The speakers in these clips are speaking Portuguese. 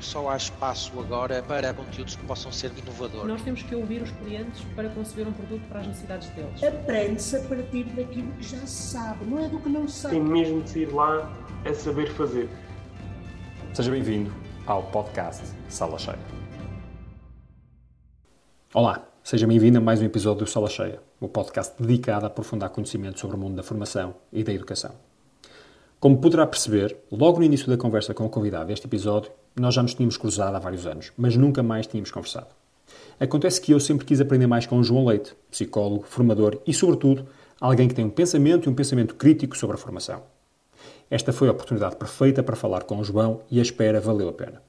só há espaço agora para conteúdos que possam ser inovadores. Nós temos que ouvir os clientes para conceber um produto para as necessidades deles. Aprende-se a partir daquilo que já se sabe, não é do que não se sabe. Tem mesmo de sair lá a saber fazer. Seja bem-vindo ao podcast Sala Cheia. Olá, seja bem-vindo a mais um episódio do Sala Cheia, o podcast dedicado a aprofundar conhecimento sobre o mundo da formação e da educação. Como poderá perceber, logo no início da conversa com o convidado deste episódio, nós já nos tínhamos cruzado há vários anos, mas nunca mais tínhamos conversado. Acontece que eu sempre quis aprender mais com o João Leite, psicólogo, formador e, sobretudo, alguém que tem um pensamento e um pensamento crítico sobre a formação. Esta foi a oportunidade perfeita para falar com o João e a espera valeu a pena.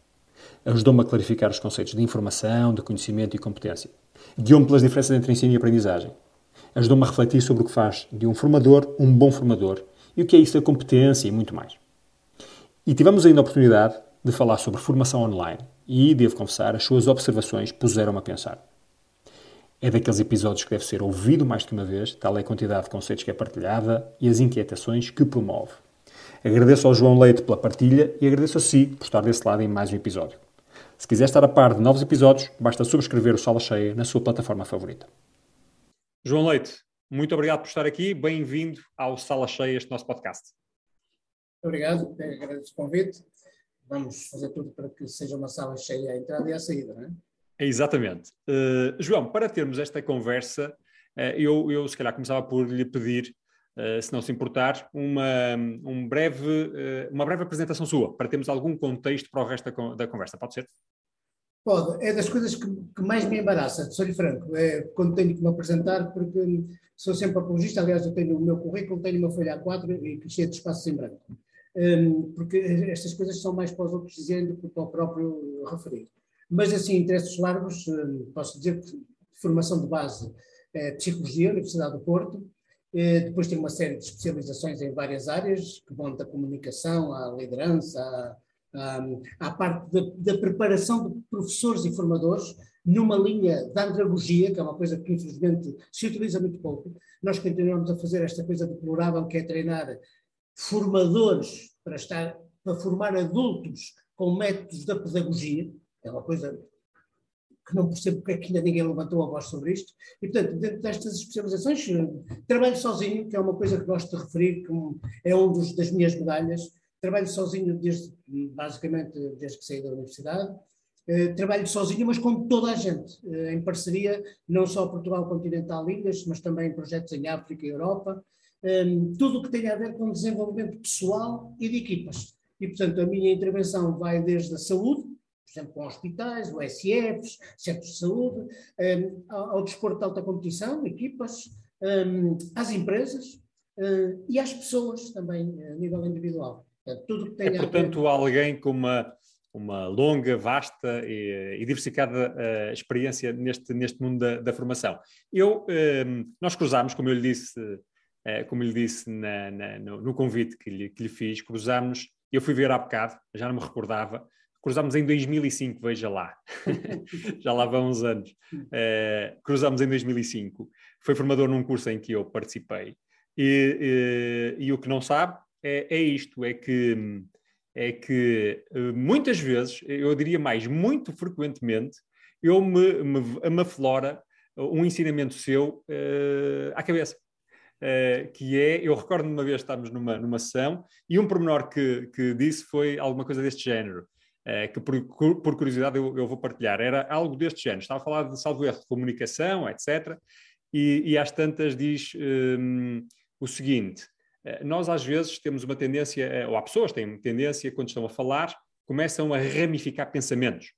Ajudou-me a clarificar os conceitos de informação, de conhecimento e competência. Guiou-me pelas diferenças entre ensino e aprendizagem. Ajudou-me a refletir sobre o que faz de um formador um bom formador e o que é isso da competência e muito mais. E tivemos ainda a oportunidade de falar sobre formação online e, devo confessar, as suas observações puseram-me a pensar. É daqueles episódios que deve ser ouvido mais de uma vez, tal é a quantidade de conceitos que é partilhada e as inquietações que promove. Agradeço ao João Leite pela partilha e agradeço a si por estar desse lado em mais um episódio. Se quiser estar a par de novos episódios, basta subscrever o Sala Cheia na sua plataforma favorita. João Leite, muito obrigado por estar aqui. Bem-vindo ao Sala Cheia, este nosso podcast. Obrigado, agradeço o convite. Vamos fazer tudo para que seja uma sala cheia à entrada e à saída, não é? Exatamente. Uh, João, para termos esta conversa, uh, eu, eu se calhar começava por lhe pedir, uh, se não se importar, uma, um breve, uma breve apresentação sua, para termos algum contexto para o resto da, da conversa. Pode ser? Pode. É das coisas que, que mais me embaraça, sou-lhe franco, é quando tenho que me apresentar, porque sou sempre apologista, aliás, eu tenho o meu currículo, tenho uma folha A4 e cheia de espaços em branco. Um, porque estas coisas são mais para os outros dizer do que para o próprio referir. Mas, assim, interesses largos, um, posso dizer que formação de base é Psicologia, Universidade do Porto, é, depois tem uma série de especializações em várias áreas, que vão da comunicação à liderança, à, à, à parte da, da, preparação de professores e formadores, numa linha da andragogia, que é uma coisa que infelizmente se utiliza muito pouco. Nós continuamos a fazer esta coisa deplorável que é treinar formadores para estar para formar adultos com métodos da pedagogia, é uma coisa que não percebo porque é que ainda ninguém levantou a voz sobre isto, e portanto, dentro destas especializações, trabalho sozinho, que é uma coisa que gosto de referir, que é um dos, das minhas medalhas, trabalho sozinho desde, basicamente, desde que saí da universidade, eh, trabalho sozinho, mas com toda a gente, eh, em parceria, não só Portugal Continental Ilhas, mas também projetos em África e Europa, um, tudo o que tem a ver com desenvolvimento pessoal e de equipas. E, portanto, a minha intervenção vai desde a saúde, por exemplo, com hospitais, OSFs, centros de saúde, um, ao, ao, desporto de alta competição, equipas, um, às empresas uh, e às pessoas também, a nível individual. Portanto, tudo que tem é, portanto, ver... alguém com uma, uma longa, vasta e, e diversificada uh, experiência neste, neste mundo da, da formação. Eu, nós cruzámos, como eu lhe disse como lhe disse na, na, no, no, convite que lhe, que lhe fiz, cruzámos, eu fui ver há bocado, já não me recordava, cruzámos em 2005, veja lá, já lá vão uns anos, uh, cruzámos em 2005, foi formador num curso em que eu participei, e, e, e o que não sabe é, é, isto, é que, é que eh, muitas vezes, eu diria mais, muito frequentemente, eu me, me, me aflora um ensinamento seu uh, à cabeça. Uh, que é, eu recordo-me uma vez estávamos numa, numa sessão e um pormenor que, que disse foi alguma coisa deste género, uh, que por, por curiosidade eu, eu, vou partilhar, era algo deste género, estava a falar de salvo erro de comunicação, etc. E, e às tantas diz um, o seguinte, uh, nós às vezes temos uma tendência, ou há pessoas que têm tendência, quando estão a falar, começam a ramificar pensamentos.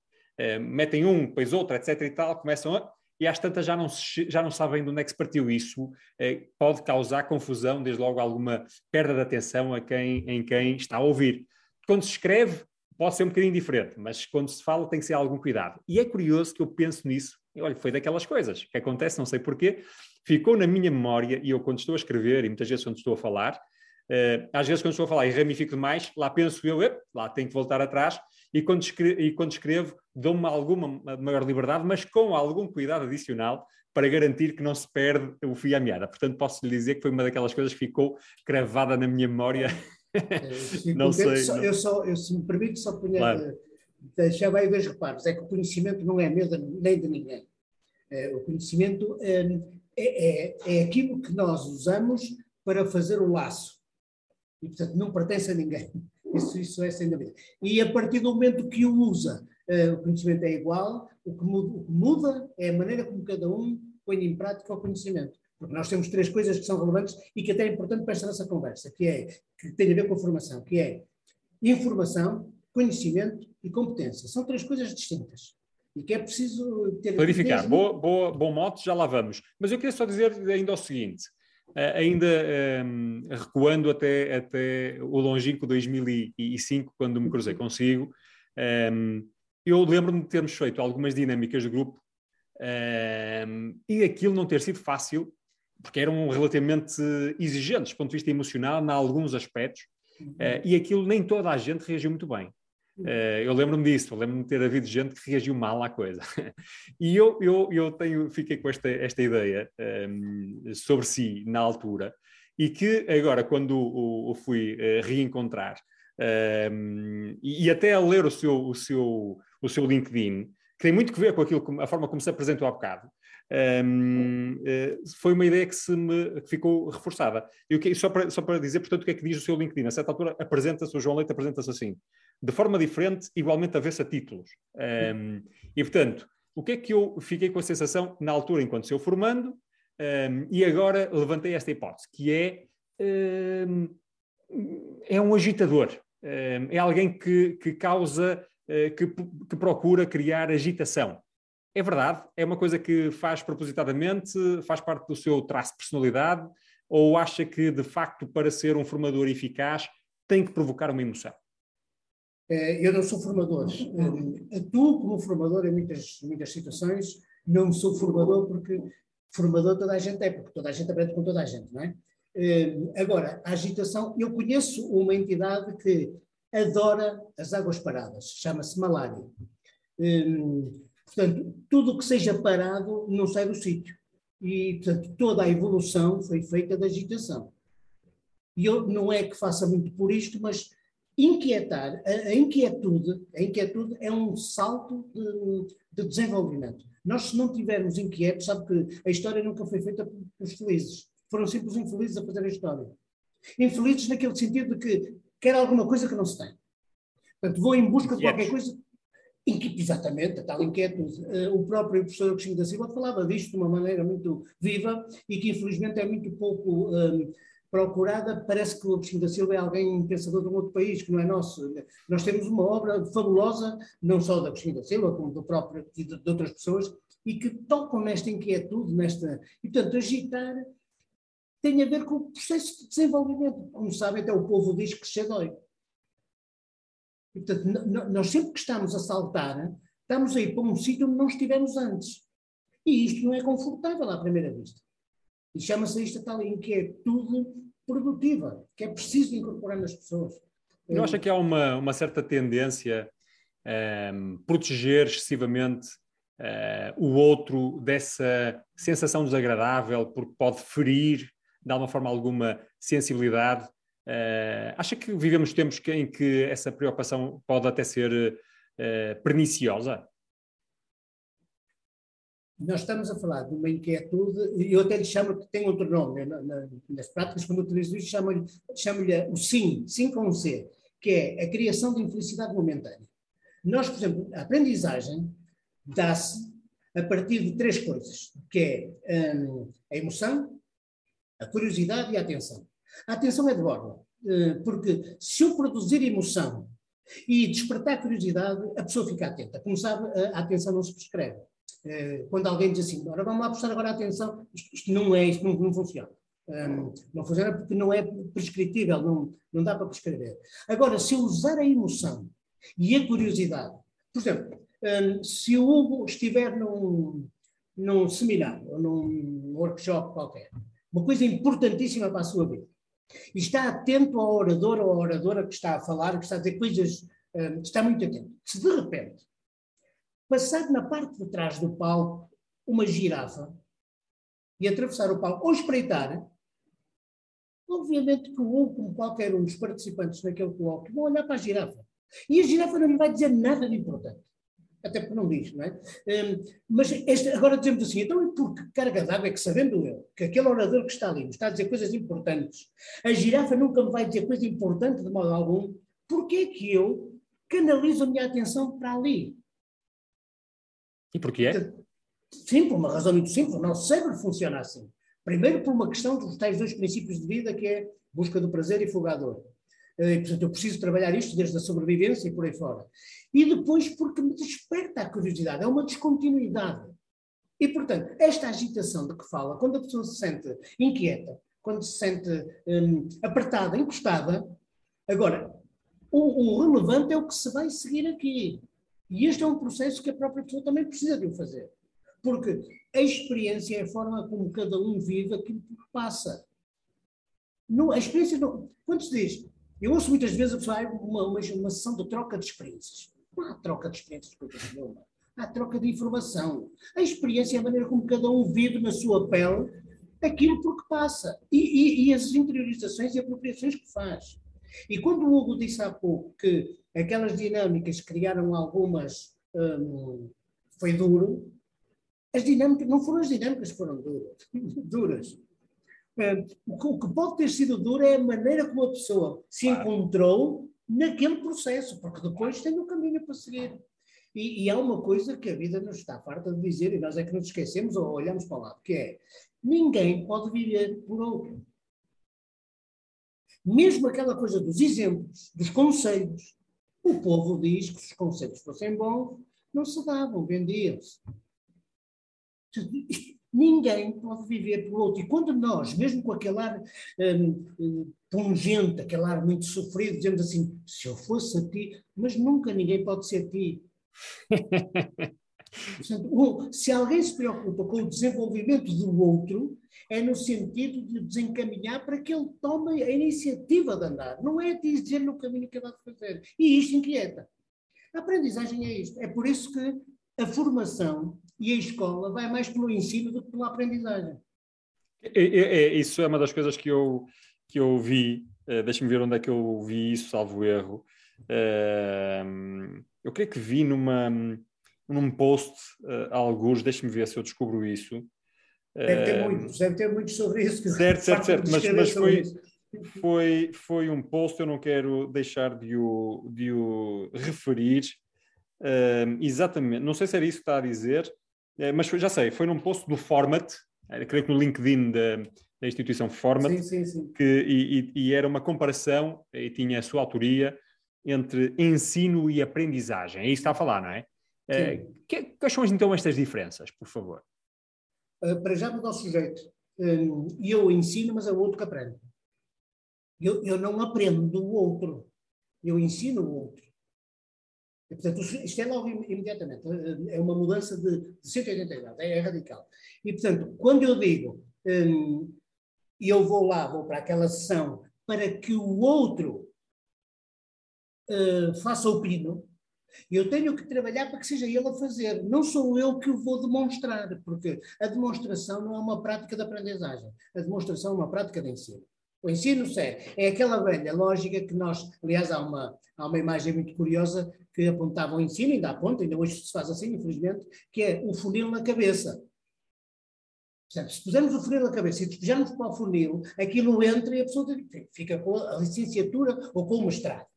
metem um, depois outro, etc. e tal, começam a e às tantas já não, se, já não sabem de onde é que se partiu. Isso eh, pode causar confusão, desde logo alguma perda de atenção a quem, em quem está a ouvir. Quando se escreve, pode ser um bocadinho diferente, mas quando se fala tem que ser algum cuidado. E é curioso que eu penso nisso, e olha, foi daquelas coisas que acontece, não sei porquê, ficou na minha memória, e eu quando estou a escrever, e muitas vezes quando estou a falar, Uh, às vezes, quando estou a falar e ramifico demais, lá penso eu, lá tenho que voltar atrás, e quando escrevo, e quando escrevo dou-me alguma maior liberdade, mas com algum cuidado adicional para garantir que não se perde o fio à meada. Portanto, posso lhe dizer que foi uma daquelas coisas que ficou cravada na minha memória. não sei. Só, não... Eu só, eu, se me permite, só punha claro. já vai dois reparos. É que o conhecimento não é meu nem de ninguém. O conhecimento é, é, é aquilo que nós usamos para fazer o laço. E, portanto, não pertence a ninguém. Isso, isso é sem dúvida. E a partir do momento que o usa, uh, o conhecimento é igual, o que, muda, o que, muda, é a maneira como cada um põe em prática o conhecimento. Porque nós temos três coisas que são relevantes e que até é importante para esta nossa conversa, que é que tem a ver com a formação, que é informação, conhecimento e competência. São três coisas distintas. E que é preciso ter. Clarificar. Boa, boa, bom mote, já lá vamos. Mas eu queria só dizer ainda o seguinte: ainda um, recuando até, até o longínquo 2005, quando me cruzei consigo, um, eu lembro-me de termos feito algumas dinâmicas de grupo um, e aquilo não ter sido fácil, porque eram relativamente exigentes do ponto de vista emocional, em alguns aspectos, uh, e aquilo nem toda a gente reagiu muito bem. Uh, eu lembro-me disso, lembro-me de ter havido gente que reagiu mal à coisa. e eu, eu, eu tenho, fiquei com esta, esta ideia um, ehm, sobre si na altura, e que agora, quando o, o fui uh, reencontrar, um, ehm, e, e, até a ler o seu, o, seu, o seu LinkedIn, que tem muito que ver com aquilo, a forma como se apresentou há bocado, um, uh, eh, foi uma ideia que, se me, que ficou reforçada. E só, para, só para dizer, portanto, o que é que diz o seu LinkedIn? A certa altura apresenta-se, o João Leite apresenta-se assim de forma diferente, igualmente a títulos. Um, e, portanto, o que é que eu fiquei com a sensação na altura, enquanto seu formando, um, e agora levantei esta hipótese, que é, um, é um agitador, é alguém que, que causa, uh, que, que procura criar agitação. É verdade, é uma coisa que faz propositadamente, faz parte do seu traço de personalidade, ou acha que, de facto, para ser um formador eficaz, tem que provocar uma emoção? Eh, eu não sou formador. Eh, atuo como formador em muitas, muitas situações. Não sou formador porque formador toda a gente é, porque toda a gente aprende com toda a gente, não é? Eh, agora, a agitação, eu conheço uma entidade que adora as águas paradas, chama-se malária. Portanto, tudo o que seja parado não sai do sítio. E, portanto, toda a evolução foi feita da agitação. E eu não é que faça muito por isto, mas inquietar, a, a, inquietude, a inquietude é um salto de, de, desenvolvimento. Nós, se não tivermos inquietos, sabe que a história nunca foi feita pelos felizes. Foram sempre os infelizes a fazer a história. Infelizes naquele sentido de que quer alguma coisa que não se tem. Portanto, vou em busca de qualquer coisa. Exatamente, a tal inquietude. Uh, o próprio professor Agostinho da Silva falava disto de uma maneira muito viva e que infelizmente é muito pouco um, procurada, parece que o Agostinho da Silva é alguém pensador de um outro país, que não é nosso. Nós temos uma obra fabulosa, não só da Agostinho da Silva, como do próprio e de, de outras pessoas, e que tocam nesta inquietude, nesta. E, portanto, agitar tem a ver com o processo de desenvolvimento. Como sabem, até o povo diz que se dói. E, portanto, nós sempre que estamos a saltar, estamos a ir para um sítio onde não estivemos antes. E isto não é confortável à primeira vista. E chama-se isto tal inquietude produtiva, que é preciso incorporar nas pessoas. Eu acho que há uma, uma certa tendência a um, ehm, proteger excessivamente uh, o outro dessa sensação desagradável, porque pode ferir, de alguma forma, alguma sensibilidade. Uh, acha que vivemos tempos em que essa preocupação pode até ser uh, perniciosa? Nós estamos a falar de uma inquietude, eu até lhe chamo, que tem outro nome, né, na, nas práticas, quando utilizo isto, chamo-lhe chamo o SIM, SIM com um C, que é a criação de infelicidade momentânea. Nós, por exemplo, a aprendizagem dá-se a partir de três coisas, que é um, a emoção, a curiosidade e a atenção. A atenção é de borda, uh, porque se eu produzir emoção e despertar curiosidade, a pessoa fica atenta. Como sabe, a atenção não se prescreve. Eh, quando alguém diz assim, ora vamos lá prestar agora atenção, isto, isto não é, isto não, não funciona. Um, não funciona porque não é prescritível, não, não dá para prescrever. Agora, se eu usar a emoção e a curiosidade, por exemplo, um, se o Hugo estiver num, num seminário ou num workshop qualquer, uma coisa importantíssima para a sua vida, e está atento ao orador ou à oradora que está a falar, que está a dizer coisas, um, está muito atento. Se de repente passar na parte de trás do palco uma girafa e atravessar o palco ou espreitar, obviamente que o como qualquer um dos participantes naquele colóquio, vão olhar para a girafa. E a girafa não lhe vai dizer nada de importante. Até porque não diz, não é? Um, mas este, agora dizemos assim, então e por que carga d'água é que sabendo eu que aquele orador que está ali me está a dizer coisas importantes, a girafa nunca me vai dizer coisa importante de modo algum, porquê é que eu canalizo a minha atenção para ali? E porquê? Sim, por uma razão muito simples. O nosso cérebro funciona assim. Primeiro, por uma questão dos tais dois princípios de vida, que é busca do prazer e fuga dor. E, portanto, eu preciso trabalhar isto desde a sobrevivência e por aí fora. E depois, porque me desperta a curiosidade, é uma descontinuidade. E, portanto, esta agitação de que fala, quando a pessoa se sente inquieta, quando se sente hum, apertada, encostada, agora, o, o relevante é o que se vai seguir aqui. E este é um processo que a própria pessoa também precisa de o fazer. Porque a experiência é a forma como cada um vive aquilo que passa. Não, a experiência não. Quando se diz, eu ouço muitas vezes a pessoa uma, uma, uma sessão de troca de experiências. Não há troca de experiências coisa nenhuma. Há troca de informação. A experiência é a maneira como cada um vive na sua pele aquilo por que passa. E, e, e as interiorizações e apropriações que faz. E quando o Hugo disse há pouco que aquelas dinâmicas criaram algumas. Hum, foi duro, as dinâmicas, não foram as dinâmicas que foram duras. duras. O que pode ter sido duro é a maneira como a pessoa se encontrou naquele processo, porque depois tem um caminho para seguir. E, e, há uma coisa que a vida nos está farta de dizer, e nós é que nos esquecemos ou olhamos para lá, que é ninguém pode viver por outro. Mesmo aquela coisa dos exemplos, dos conselhos. O povo diz que se os conselhos fossem bons, não se davam, vendiam-se. Ninguém pode viver por outro. E quando nós, mesmo com aquele ar um, um, pungente, aquele ar muito sofrido, dizemos assim: se eu fosse a ti, mas nunca ninguém pode ser ti. Portanto, se alguém se preocupa com o desenvolvimento do outro, é no sentido de desencaminhar para que ele tome a iniciativa de andar. Não é dizer no caminho que ele vai fazer. E isto inquieta. A aprendizagem é isto. É por isso que a formação e a escola vai mais pelo ensino do que pela aprendizagem. É, é, é isso é uma das coisas que eu, que eu vi, uh, deixa-me ver onde é que eu vi isso, salvo erro. Uh, eu creio que vi numa, num post, uh, alguns, deixa-me ver se eu descubro isso. Deve ter muitos, deve ter muitos sobre isso. Certo, certo, certo, mas, mas foi, foi, foi um post, eu não quero deixar de o, de o referir. Uh, exatamente, não sei se era isso que está a dizer, é, mas foi, já sei, foi num post do Format, creio que no LinkedIn da, da instituição Format, sim, sim, sim. Que, e, e, era uma comparação, e tinha a sua autoria, entre ensino e aprendizagem. É isso que está a falar, não é? É que, quais são então estas diferenças, por favor? Uh, para já mudar o sujeito. Um, eu ensino, mas é o outro que aprende. Eu, eu não aprendo do outro, eu ensino o outro. E, portanto, isto é logo imediatamente, é uma mudança de, 180 graus, é, é, radical. E, portanto, quando eu digo, hum, eu vou lá, vou para aquela sessão, para que o outro uh, faça o pino, eu tenho que trabalhar para que seja ele a fazer. Não sou eu que o vou demonstrar, porque a demonstração não é uma prática de aprendizagem. A demonstração é uma prática de ensino. O ensino sério é aquela velha lógica que nós, aliás, há uma, há uma imagem muito curiosa que apontava o ensino, ainda aponta, ainda hoje se faz assim, infelizmente, que é o funil na cabeça. Portanto, se pusermos o funil na cabeça e despejarmos para o funil, aquilo entra e a pessoa fica com a licenciatura ou com o mestrado.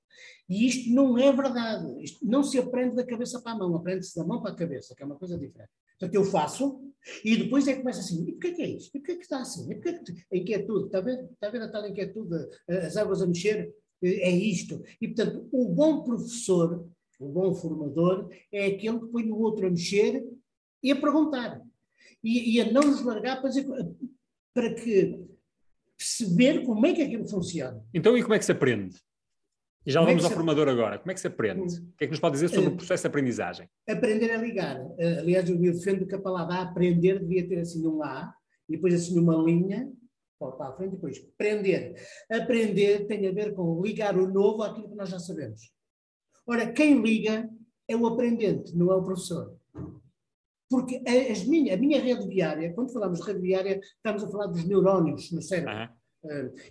E isto não é verdade. Isto não se aprende da cabeça para a mão, aprende-se da mão para a cabeça, que é uma coisa diferente. Portanto, eu faço e depois é que começa assim: e porquê que é isto? E porquê que está assim? E porquê que a inquietude? Está a ver, está a, ver a tal inquietude, as águas a mexer? É isto. E, portanto, o bom professor, o bom formador, é aquele que põe o outro a mexer e a perguntar. E, e a não nos largar para, dizer, para que perceber como é que aquilo funciona. Então, e como é que se aprende? E já é vamos é ao se... formador agora. Como é que se aprende? Hum. O que é que nos pode dizer sobre uh, o processo de aprendizagem? Aprender a ligar. Uh, aliás, eu defendo que a palavra aprender devia ter assim um A, e depois assim uma linha, para a frente, e depois prender. Aprender tem a ver com ligar o novo àquilo que nós já sabemos. Ora, quem liga é o aprendente, não é o professor. Porque minha, a minha rede viária, quando falamos de rede viária, estamos a falar dos neurónios no cérebro. Uhum.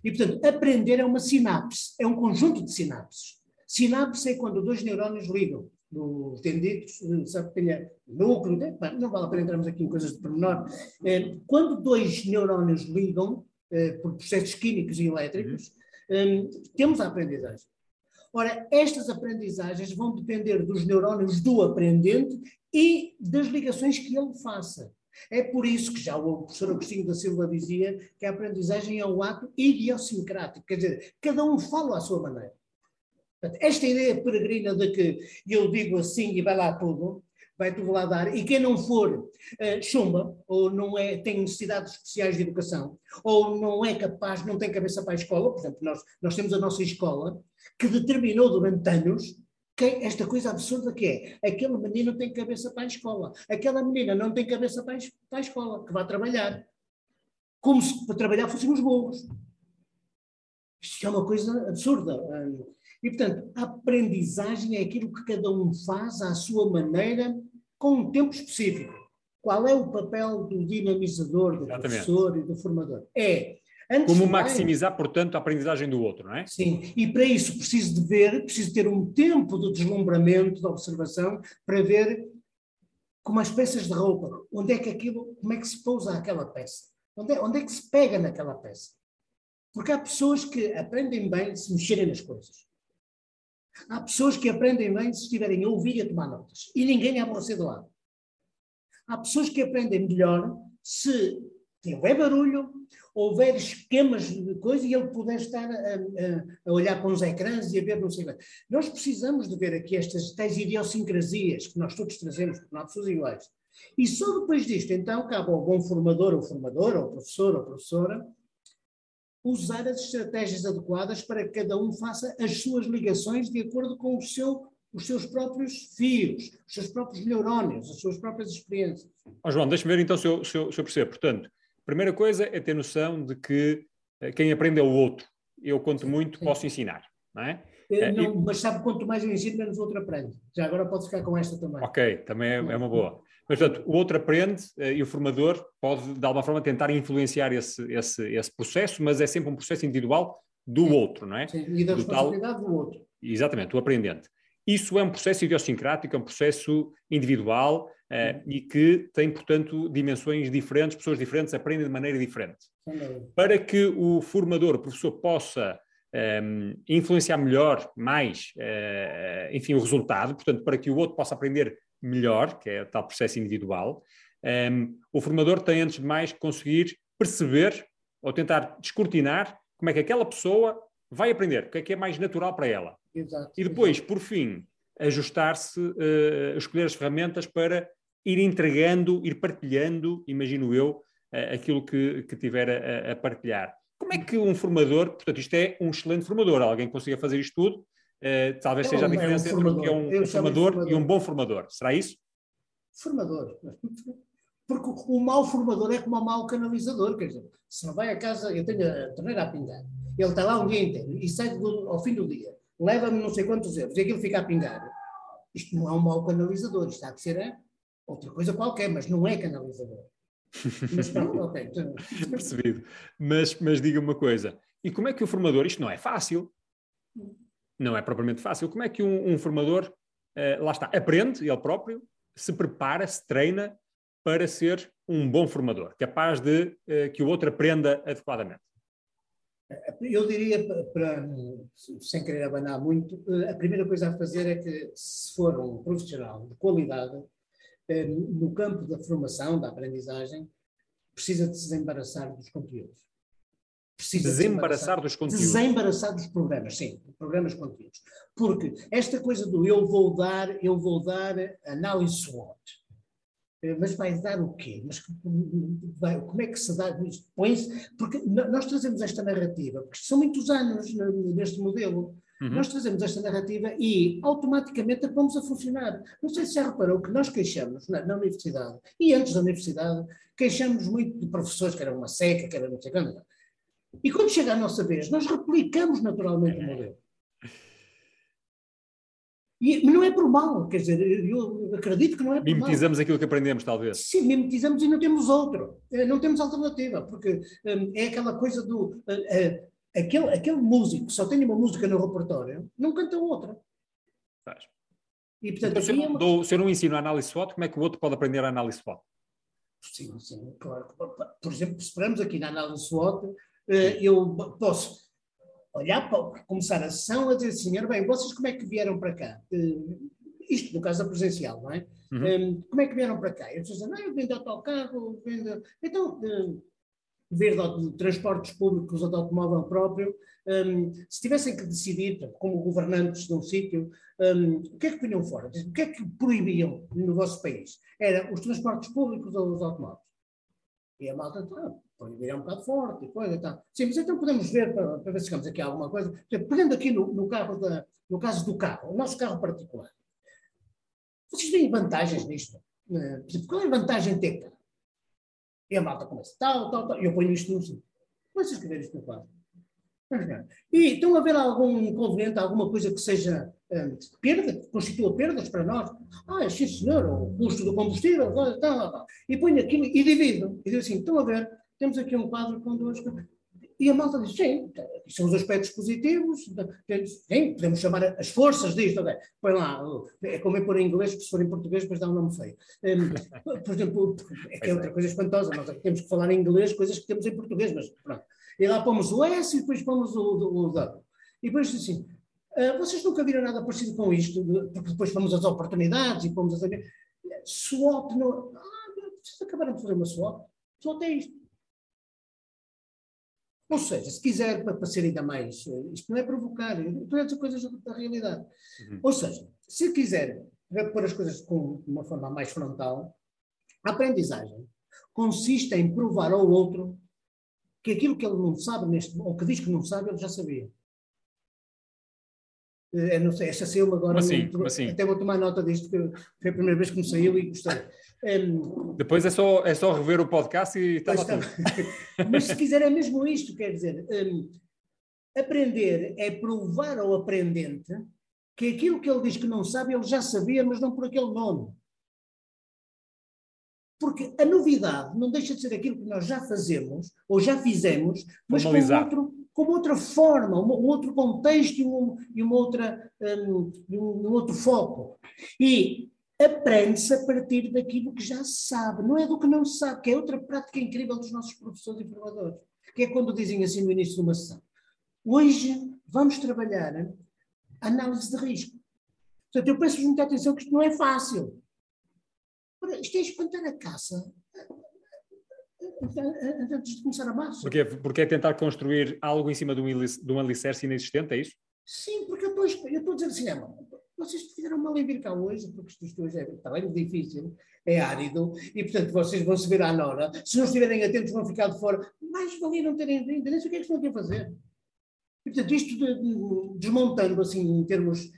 E, portanto, aprender é uma sinapse, é um conjunto de sinapses. Sinapse é quando dois neurónios ligam dos dendritos, sabe que tenha núcleo, né? não vale a pena entrarmos aqui em coisas de pormenor. É, quando dois neurónios ligam, é, por processos químicos e elétricos, é, temos a aprendizagem. Ora, estas aprendizagens vão depender dos neurónios do aprendente e das ligações que ele faça. É por isso que já o professor Agostinho da Silva dizia que a aprendizagem é um ato idiosincrático, quer dizer, cada um fala à sua maneira. Esta ideia peregrina de que eu digo assim e vai lá tudo, vai tudo lá dar, e quem não for uh, chumba, ou não é, tem necessidades especiais de educação, ou não é capaz, não tem cabeça para a escola, por exemplo, nós, nós temos a nossa escola, que determinou durante anos que esta coisa absurda que é, aquele menino tem cabeça para a escola, aquela menina não tem cabeça para a, escola, que vai trabalhar. Como se para trabalhar fossem os burros. Isto é uma coisa absurda. E, portanto, a aprendizagem é aquilo que cada um faz à sua maneira, com um tempo específico. Qual é o papel do dinamizador, do Exatamente. professor e do formador? É Antes Como maximizar, mais, portanto, a aprendizagem do outro, não é? Sim, e para isso preciso de ver, preciso ter um tempo de deslumbramento, de observação, para ver como as peças de roupa, onde é que aquilo, como é que se pousa aquela peça, onde é, onde é que se pega naquela peça. Porque há pessoas que aprendem bem se mexerem nas coisas. Há pessoas que aprendem bem se estiverem a ouvir e a tomar notas. E ninguém é aborrecer do lado. Há pessoas que aprendem melhor se houver barulho, houver esquemas de coisa e ele puder estar a, a, a, olhar para uns ecrãs e a ver não sei o Nós precisamos de ver aqui estas tais idiosincrasias que nós todos trazemos, porque não há pessoas iguais. E só depois disto, então, cabe ao bom formador ou formadora, ou professor ou professora, usar as estratégias adequadas para que cada um faça as suas ligações de acordo com o seu, os seus próprios fios, os seus próprios neurónios, as suas próprias experiências. Oh, João, deixa-me ver então se eu, se, eu, se eu percebo. Portanto, primeira coisa é ter noção de que eh, quem aprende é o outro. Eu conto muito, posso ensinar, não é? Eh, não, e... Mas sabe, quanto mais eu ensino, menos o outro aprende. Já agora pode ficar com esta também. Ok, também é, é uma boa. Mas, portanto, o outro aprende eh, e o formador pode, de alguma forma, tentar influenciar esse, esse, esse processo, mas é sempre um processo individual do Sim. outro, não é? Sim, e da do responsabilidade tal... do outro. Exatamente, o aprendente. Isso é um processo idiosincrático, é um processo individual uh, e que tem, portanto, dimensões diferentes, pessoas diferentes aprendem de maneira diferente. Para que o formador, o professor, possa um, ehm, influenciar melhor, mais, uh, enfim, o resultado, portanto, para que o outro possa aprender melhor, que é o tal processo individual, um, ehm, o formador tem, antes de mais, conseguir perceber ou tentar descortinar como é que aquela pessoa vai aprender, o que é que é mais natural para ela. Exato, e depois, exato. por fim, ajustar-se, uh, escolher as ferramentas para ir entregando, ir partilhando, imagino eu, uh, aquilo que, que tiver a, a, partilhar. Como é que um formador, portanto, isto é um excelente formador, alguém que consiga fazer isto tudo, uh, talvez seja a diferença é um entre o que é um, um formador, formador, e um bom formador. Será isso? Formador. Porque o mau formador é como o mau canalizador, quer dizer, se não vai a casa, eu tenho a torneira a pingar, ele está lá um dia inteiro e sai do, ao fim do dia, leva-me não sei quantos euros e aquilo fica a pingar. Isto não é um mau canalizador, isto há que ser é outra coisa qualquer, mas não é canalizador. Mas pronto, ok. Percebido. Mas, mas diga uma coisa, e como é que o formador, isto não é fácil, não é propriamente fácil, como é que um, um formador, uh, lá está, aprende ele próprio, se prepara, se treina para ser um bom formador, capaz de uh, que o outro aprenda adequadamente? Eu diria, para, sem querer abanar muito, eh, a primeira coisa a fazer é que, se for um profissional de qualidade, no campo da formação, da aprendizagem, precisa de se desembaraçar dos conteúdos. Precisa desembaraçar dos conteúdos. Desembaraçar dos programas, sim, programas conteúdos. Porque esta coisa do eu vou dar, eu vou dar análise SWOT eh, mas vai dar o quê? Mas vai, como é que se dá? Põe-se, porque nós trazemos esta narrativa, porque são muitos anos neste modelo, uhum. nós trazemos esta narrativa e automaticamente a vamos a funcionar. Não sei se já reparou que nós queixamos na, na, universidade, e antes da universidade, queixamos muito de professores que eram uma seca, que era não sei quando. E quando chega a nossa vez, nós replicamos naturalmente o modelo. E não é por mal, quer dizer, eu acredito que não é por mimetizamos mal. aquilo que aprendemos, talvez. Sim, mimetizamos e não temos outro, eh, não temos alternativa, porque um, é aquela coisa do. Uh, uh, aquele, aquele músico que só tem uma música no repertório, não canta outra. Faz. E, portanto, Então, se, eu não uma- dou- se eu não ensino a análise SWOT, como é que o outro pode aprender a análise SWOT? Sim, sim, claro. Por exemplo, se esperamos aqui na análise SWOT, eh, eu posso olhar para começar a sessão a dizer assim, "Ora bem, vocês como é que vieram para cá? Eh, Isto no caso da presencial, não é? Uhum. Eh, Como é que vieram para cá? Eu dizem, não, eu vim de autocarro, vim de... Então, eh, ver de transportes públicos ou de automóvel próprio, eh, se tivessem que decidir, como governantes de um sítio, eh, o que é que punham fora? O que é que proibiam no vosso país? Era os transportes públicos ou os automóveis? E a malta, ah, proibir é um bocado forte, coisa e tal. Sim, mas então podemos ver, para, para ver se chegamos aqui a alguma coisa. Pegando aqui no, no carro da, no caso do carro, o nosso carro particular. Vocês veem vantagens nisto? Eh, qual é a vantagem carro? E a malta começa, tal, tal, tal. E eu ponho isto no sítio. Começa a escrever isto no quadro. E estão a ver algum inconveniente, alguma coisa que seja eh, perda, que constitua perdas para nós? Ah, sim senhor, o custo do combustível, tal, tal, tal. E ponho aquilo e divido. E digo assim, estão a ver, temos aqui um quadro com duas. E a malta diz, sim, são os aspectos positivos, sim, podemos chamar as forças disto, ok. põe lá, é como é pôr em inglês, que se for em português depois dá um nome feio. Um, por exemplo, é que é outra coisa espantosa, nós temos que falar em inglês coisas que temos em português, mas pronto. E lá pomos o S e depois pomos o, o, W. E depois diz assim, "Ah, vocês nunca viram nada parecido com isto, porque depois fomos às oportunidades e fomos às... SWOT, não... Ah, não, acabaram de fazer uma SWOT. SWOT é isto. Ou seja, se quiser, para, ser ainda mais, eh, isto não é provocar, estou a dizer coisas da, da realidade. Uhum. Ou seja, se quiser pôr as coisas com uma forma mais frontal, a aprendizagem consiste em provar ao outro que aquilo que ele não sabe, neste, ou que diz que não sabe, ele já sabia. Eh, não sei, esta saiu-me agora. Assim? Como assim? Até vou tomar nota disto, que foi a primeira vez que me saiu e gostei. Em, Depois é só, é só rever o podcast e está lá tudo. Mas se quiser é mesmo isto, quer dizer, hum, aprender é provar ao aprendente que aquilo que ele diz que não sabe, ele já sabia, mas não por aquele nome. Porque a novidade não deixa de ser aquilo que nós já fazemos, ou já fizemos, mas com, outro, com outra forma, uma- um outro contexto e, um, e uma outra, um, um outro foco. E aprende-se a partir daquilo que já se sabe, não é do que não se sabe, que é outra prática incrível dos nossos professores e formadores, que é quando dizem assim no início de uma sessão. Hoje vamos trabalhar a análise de risco. Portanto, eu peço muita atenção que isto não é fácil. Isto é espantar a caça antes de começar a massa. Porque, porque é tentar construir algo em cima de um, de um alicerce inexistente, é isso? Sim, porque eu estou, eu estou a dizer assim, "Ah, vocês fizeram mal em vir cá hoje, porque isto, isto hoje é, bem difícil, é árido, e portanto vocês vão se ver à nora. Se não estiverem atentos, vão ficar de fora. Mais valia não terem vindo, nem sei o que é que estão aqui a fazer. E, portanto, isto de- de- desmontando assim em termos.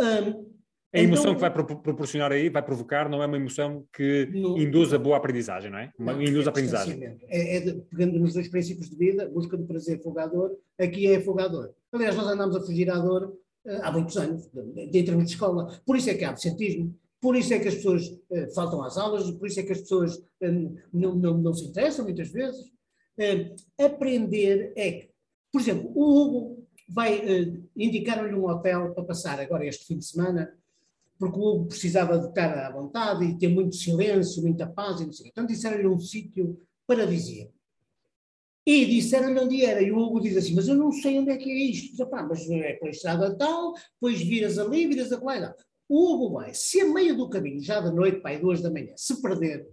hum, A emoção então- que vai pro- proporcionar aí, vai provocar, não é uma emoção que No- induz a boa aprendizagem, não é? Uma, Não, induz é a aprendizagem. É, é de- pegando nos dois princípios de vida, busca do prazer folgador, aqui é folgador. Aliás, nós andamos a fugir à dor há muitos anos, de, em de escola. Por isso é que há absentismo, por isso é que as pessoas eh, faltam às aulas, por isso é que as pessoas eh, não, não, não se interessam muitas vezes. Eh, aprender é que, por exemplo, o Hugo vai eh, indicar-lhe um hotel para passar agora este fim de semana, porque o Hugo precisava de estar à vontade e ter muito silêncio, muita paz e não sei. o quê. Então disseram-lhe um sítio paradisíaco. E disseram-lhe onde era, e o Hugo diz assim, mas eu não sei onde é que é isto. Diz, "Epá, mas é pela estrada tal, depois viras ali, viras a lá. O Hugo vai, se a meio do caminho, já da noite, pai, duas da manhã, se perder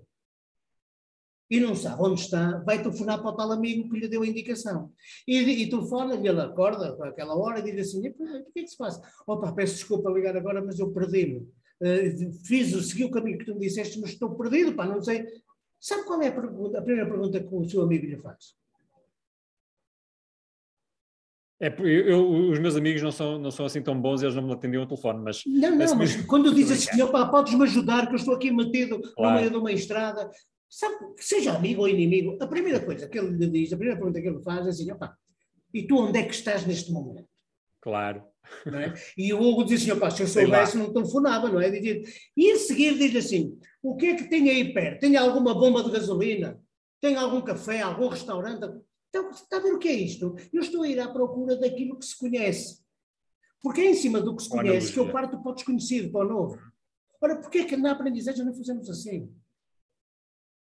e não sabe onde está, vai telefonar para o tal amigo que lhe deu a indicação. E, e telefona, e ele acorda àquela hora e diz assim, "Epá, o que é que se passa? Opa, peço desculpa ligar agora, mas eu perdi-me. Eh, fiz, segui o caminho que tu me disseste, mas estou perdido, pá, não sei. Sabe qual é a, pergunta- a primeira pergunta que o seu amigo lhe faz? É, eu, eu- os meus amigos não são, não são assim tão bons, eles não me atendiam ao telefone, mas Não, não, mas quando diz assim, opá, podes-me ajudar, que eu estou aqui metido no Claro. meio de uma estrada. Sabe, seja amigo ou inimigo, a primeira coisa que ele lhe diz, a primeira pergunta que ele faz é assim, opá, e tu onde é que estás neste momento? claro. É? E o Hugo diz assim, opá, se eu soubesse não telefonava, não é? Dizia- E a seguir diz assim, o que é que tem aí perto? Tem alguma bomba de gasolina? Tem algum café, algum restaurante? Então, está a ver o que é isto? Eu estou a ir à procura daquilo que se conhece. Porque é em cima do que se conhece que eu parto para o desconhecido, para o novo. Ora, porquê é que na aprendizagem não fazemos assim?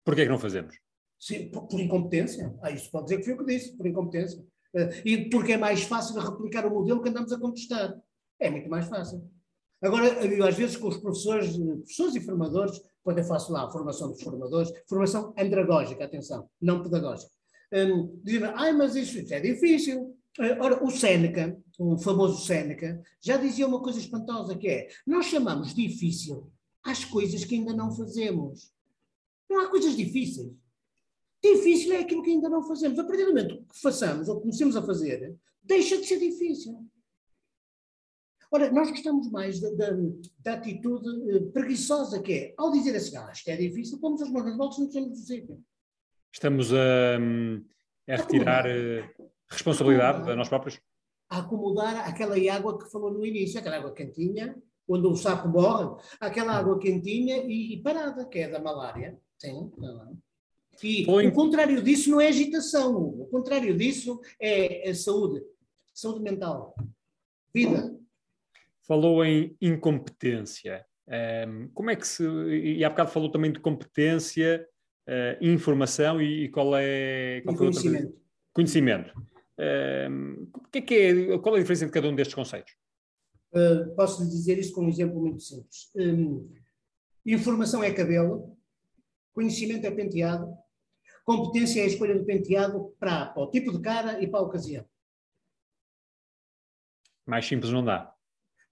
Porquê é que não fazemos? Sim, por, por incompetência. Ah, isso pode dizer que foi o que disse, por incompetência. Eh, E porque é mais fácil replicar o modelo que andamos a contestar. É muito mais fácil. Agora, eu, às vezes, com os professores, eh, professores e formadores, quando eu faço lá a formação dos formadores, formação andragógica, atenção, não pedagógica, hum, dizem ai, mas isso, isso é difícil. Eh, Ora, o Séneca, o famoso Séneca, já dizia uma coisa espantosa que é, nós chamamos difícil às coisas que ainda não fazemos. Não há coisas difíceis. Difícil é aquilo que ainda não fazemos. A partir do momento que façamos ou comecemos a fazer, deixa de ser difícil. Ora, nós gostamos mais da, da- da atitude eh, preguiçosa que é, ao dizer assim, ah, isto é difícil, pomos as mãos nas bolsas e não precisamos sítio. Estamos a, hum, a retirar eh, responsabilidade de nós próprios? A acomodar aquela água que falou no início, aquela água quentinha, onde o sapo morre, aquela água quentinha e, e parada, que é da malária. Sim, é? E Foi- o contrário disso não é agitação, o contrário disso é, é saúde, saúde mental, vida. Falou em incompetência. Hum, como é que se. E há bocado falou também de competência, eh, informação e, e qual é. Qual E conhecimento. Conhecimento. Hum, o que é que é, qual é a diferença entre cada um destes conceitos? Uh, posso lhe dizer isso com um exemplo muito simples. Um, informação é cabelo, conhecimento é penteado, competência é a escolha do penteado para, para o tipo de cara e para a ocasião. Mais simples não dá.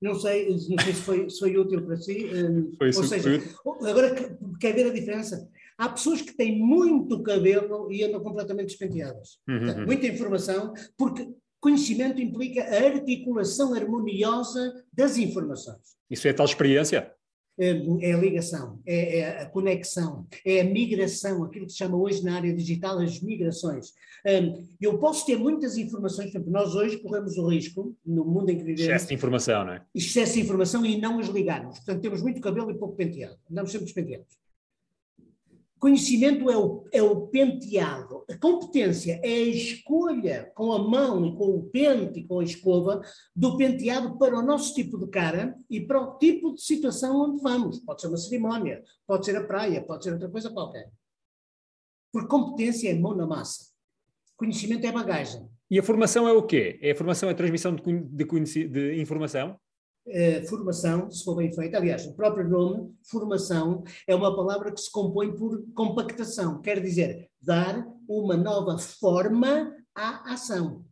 Não sei, não sei se, foi, se foi útil para si. um, Foi ou seja, agora que- quer ver a diferença? Há pessoas que têm muito cabelo e andam completamente despenteadas. Uhum, Portanto, uhum. muita informação, porque conhecimento implica a articulação harmoniosa das informações. Isso é tal experiência? é a ligação, é, é a conexão, é a migração, aquilo que se chama hoje na área digital as migrações. Hum, Eu posso ter muitas informações, por exemplo, nós hoje corremos o risco, no mundo em que vivemos, Excesso de informação, não é? excesso de informação e não as ligarmos. Portanto, temos muito cabelo e pouco penteado. Andamos sempre despenteados. Conhecimento é o, é o penteado. A competência é a escolha com a mão e com o pente e com a escova do penteado para o nosso tipo de cara e para o tipo de situação onde vamos. Pode ser uma cerimónia, pode ser a praia, pode ser outra coisa qualquer. Porque competência é mão na massa. Conhecimento é bagagem. E a formação é o quê? É a formação, é a transmissão de, de, de informação? Eh, formação, se for bem feita, aliás, o próprio nome, formação, é uma palavra que se compõe por compactação, quer dizer, dar uma nova forma à ação.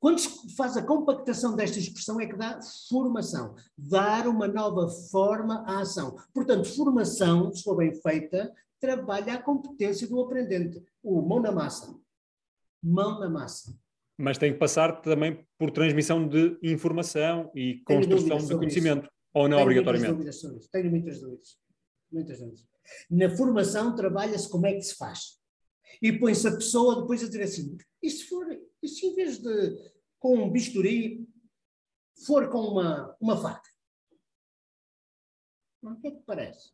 Quando se faz a compactação desta expressão é que dá formação, dar uma nova forma à ação. Portanto, formação, se for bem feita, trabalha a competência do aprendente, o mão na massa. Mão na massa. Mas tem que passar também por transmissão de informação e Tenho construção de conhecimento. Ou não Tenho obrigatoriamente? Muitas dúvidas sobre isso. Tenho muitas dúvidas. Muitas dúvidas. Na formação trabalha-se como é que se faz. E põe-se a pessoa depois a dizer assim, e se for, e se em vez de com um bisturi, for com uma, uma faca? O que é que parece?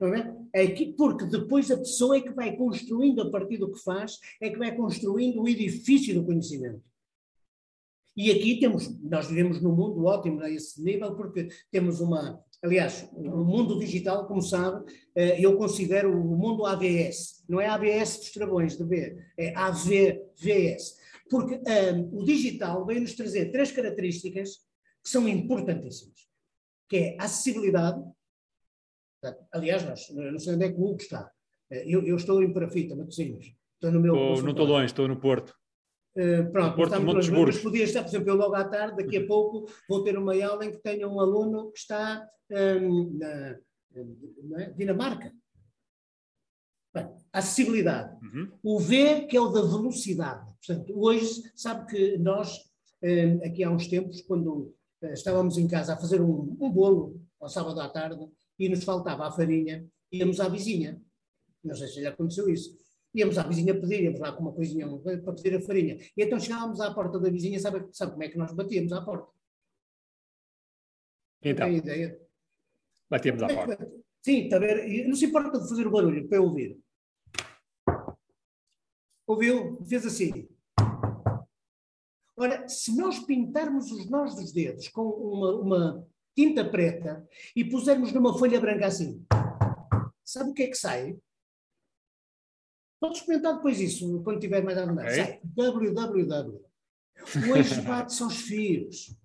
Não é? É que, porque depois a pessoa é que vai construindo, a partir do que faz, é que vai construindo o edifício do conhecimento. E aqui temos, nós vivemos num mundo ótimo a esse nível, porque temos uma, aliás, o mundo digital, como sabe, eh, eu considero o mundo AVS, não é ABS dos travões de B, é AVVS, porque eh, o digital veio-nos trazer três características que são importantíssimas, que é acessibilidade, aliás, nós, eu não sei onde é que o Hugo está, Eh, eu, eu estou em Parafita, Matosinhos, estou no meu Estou- não estou longe, estou no Porto. Uh, pronto, Porto Montes mas podia estar, por exemplo, eu logo à tarde, daqui a pouco, vou ter uma aula em que tenha um aluno que está hum, na não é? Dinamarca. Bem, acessibilidade. Uhum. O V, que é o da velocidade. Portanto, hoje, sabe que nós, hum, aqui há uns tempos, quando eh, estávamos em casa a fazer um, um bolo, ao sábado à tarde, e nos faltava a farinha, íamos à vizinha. Não sei se lhe aconteceu isso. Íamos à vizinha pedir, íamos lá com uma coisinha para pedir a farinha. E então chegávamos à porta da vizinha, sabe, sabe como é que nós batíamos à porta? Então, Tem ideia? batíamos à porta. Sim, está a ver? E Não se importa de fazer o barulho para eu ouvir. Ouviu? Fez assim. Ora, se nós pintarmos os nós dos dedos com uma, uma tinta preta e pusermos numa folha branca assim, sabe o que é que sai? Pode experimentar depois isso, quando tiver mais a vontade. Ok. Sai www. O eixo bate-se aos fios.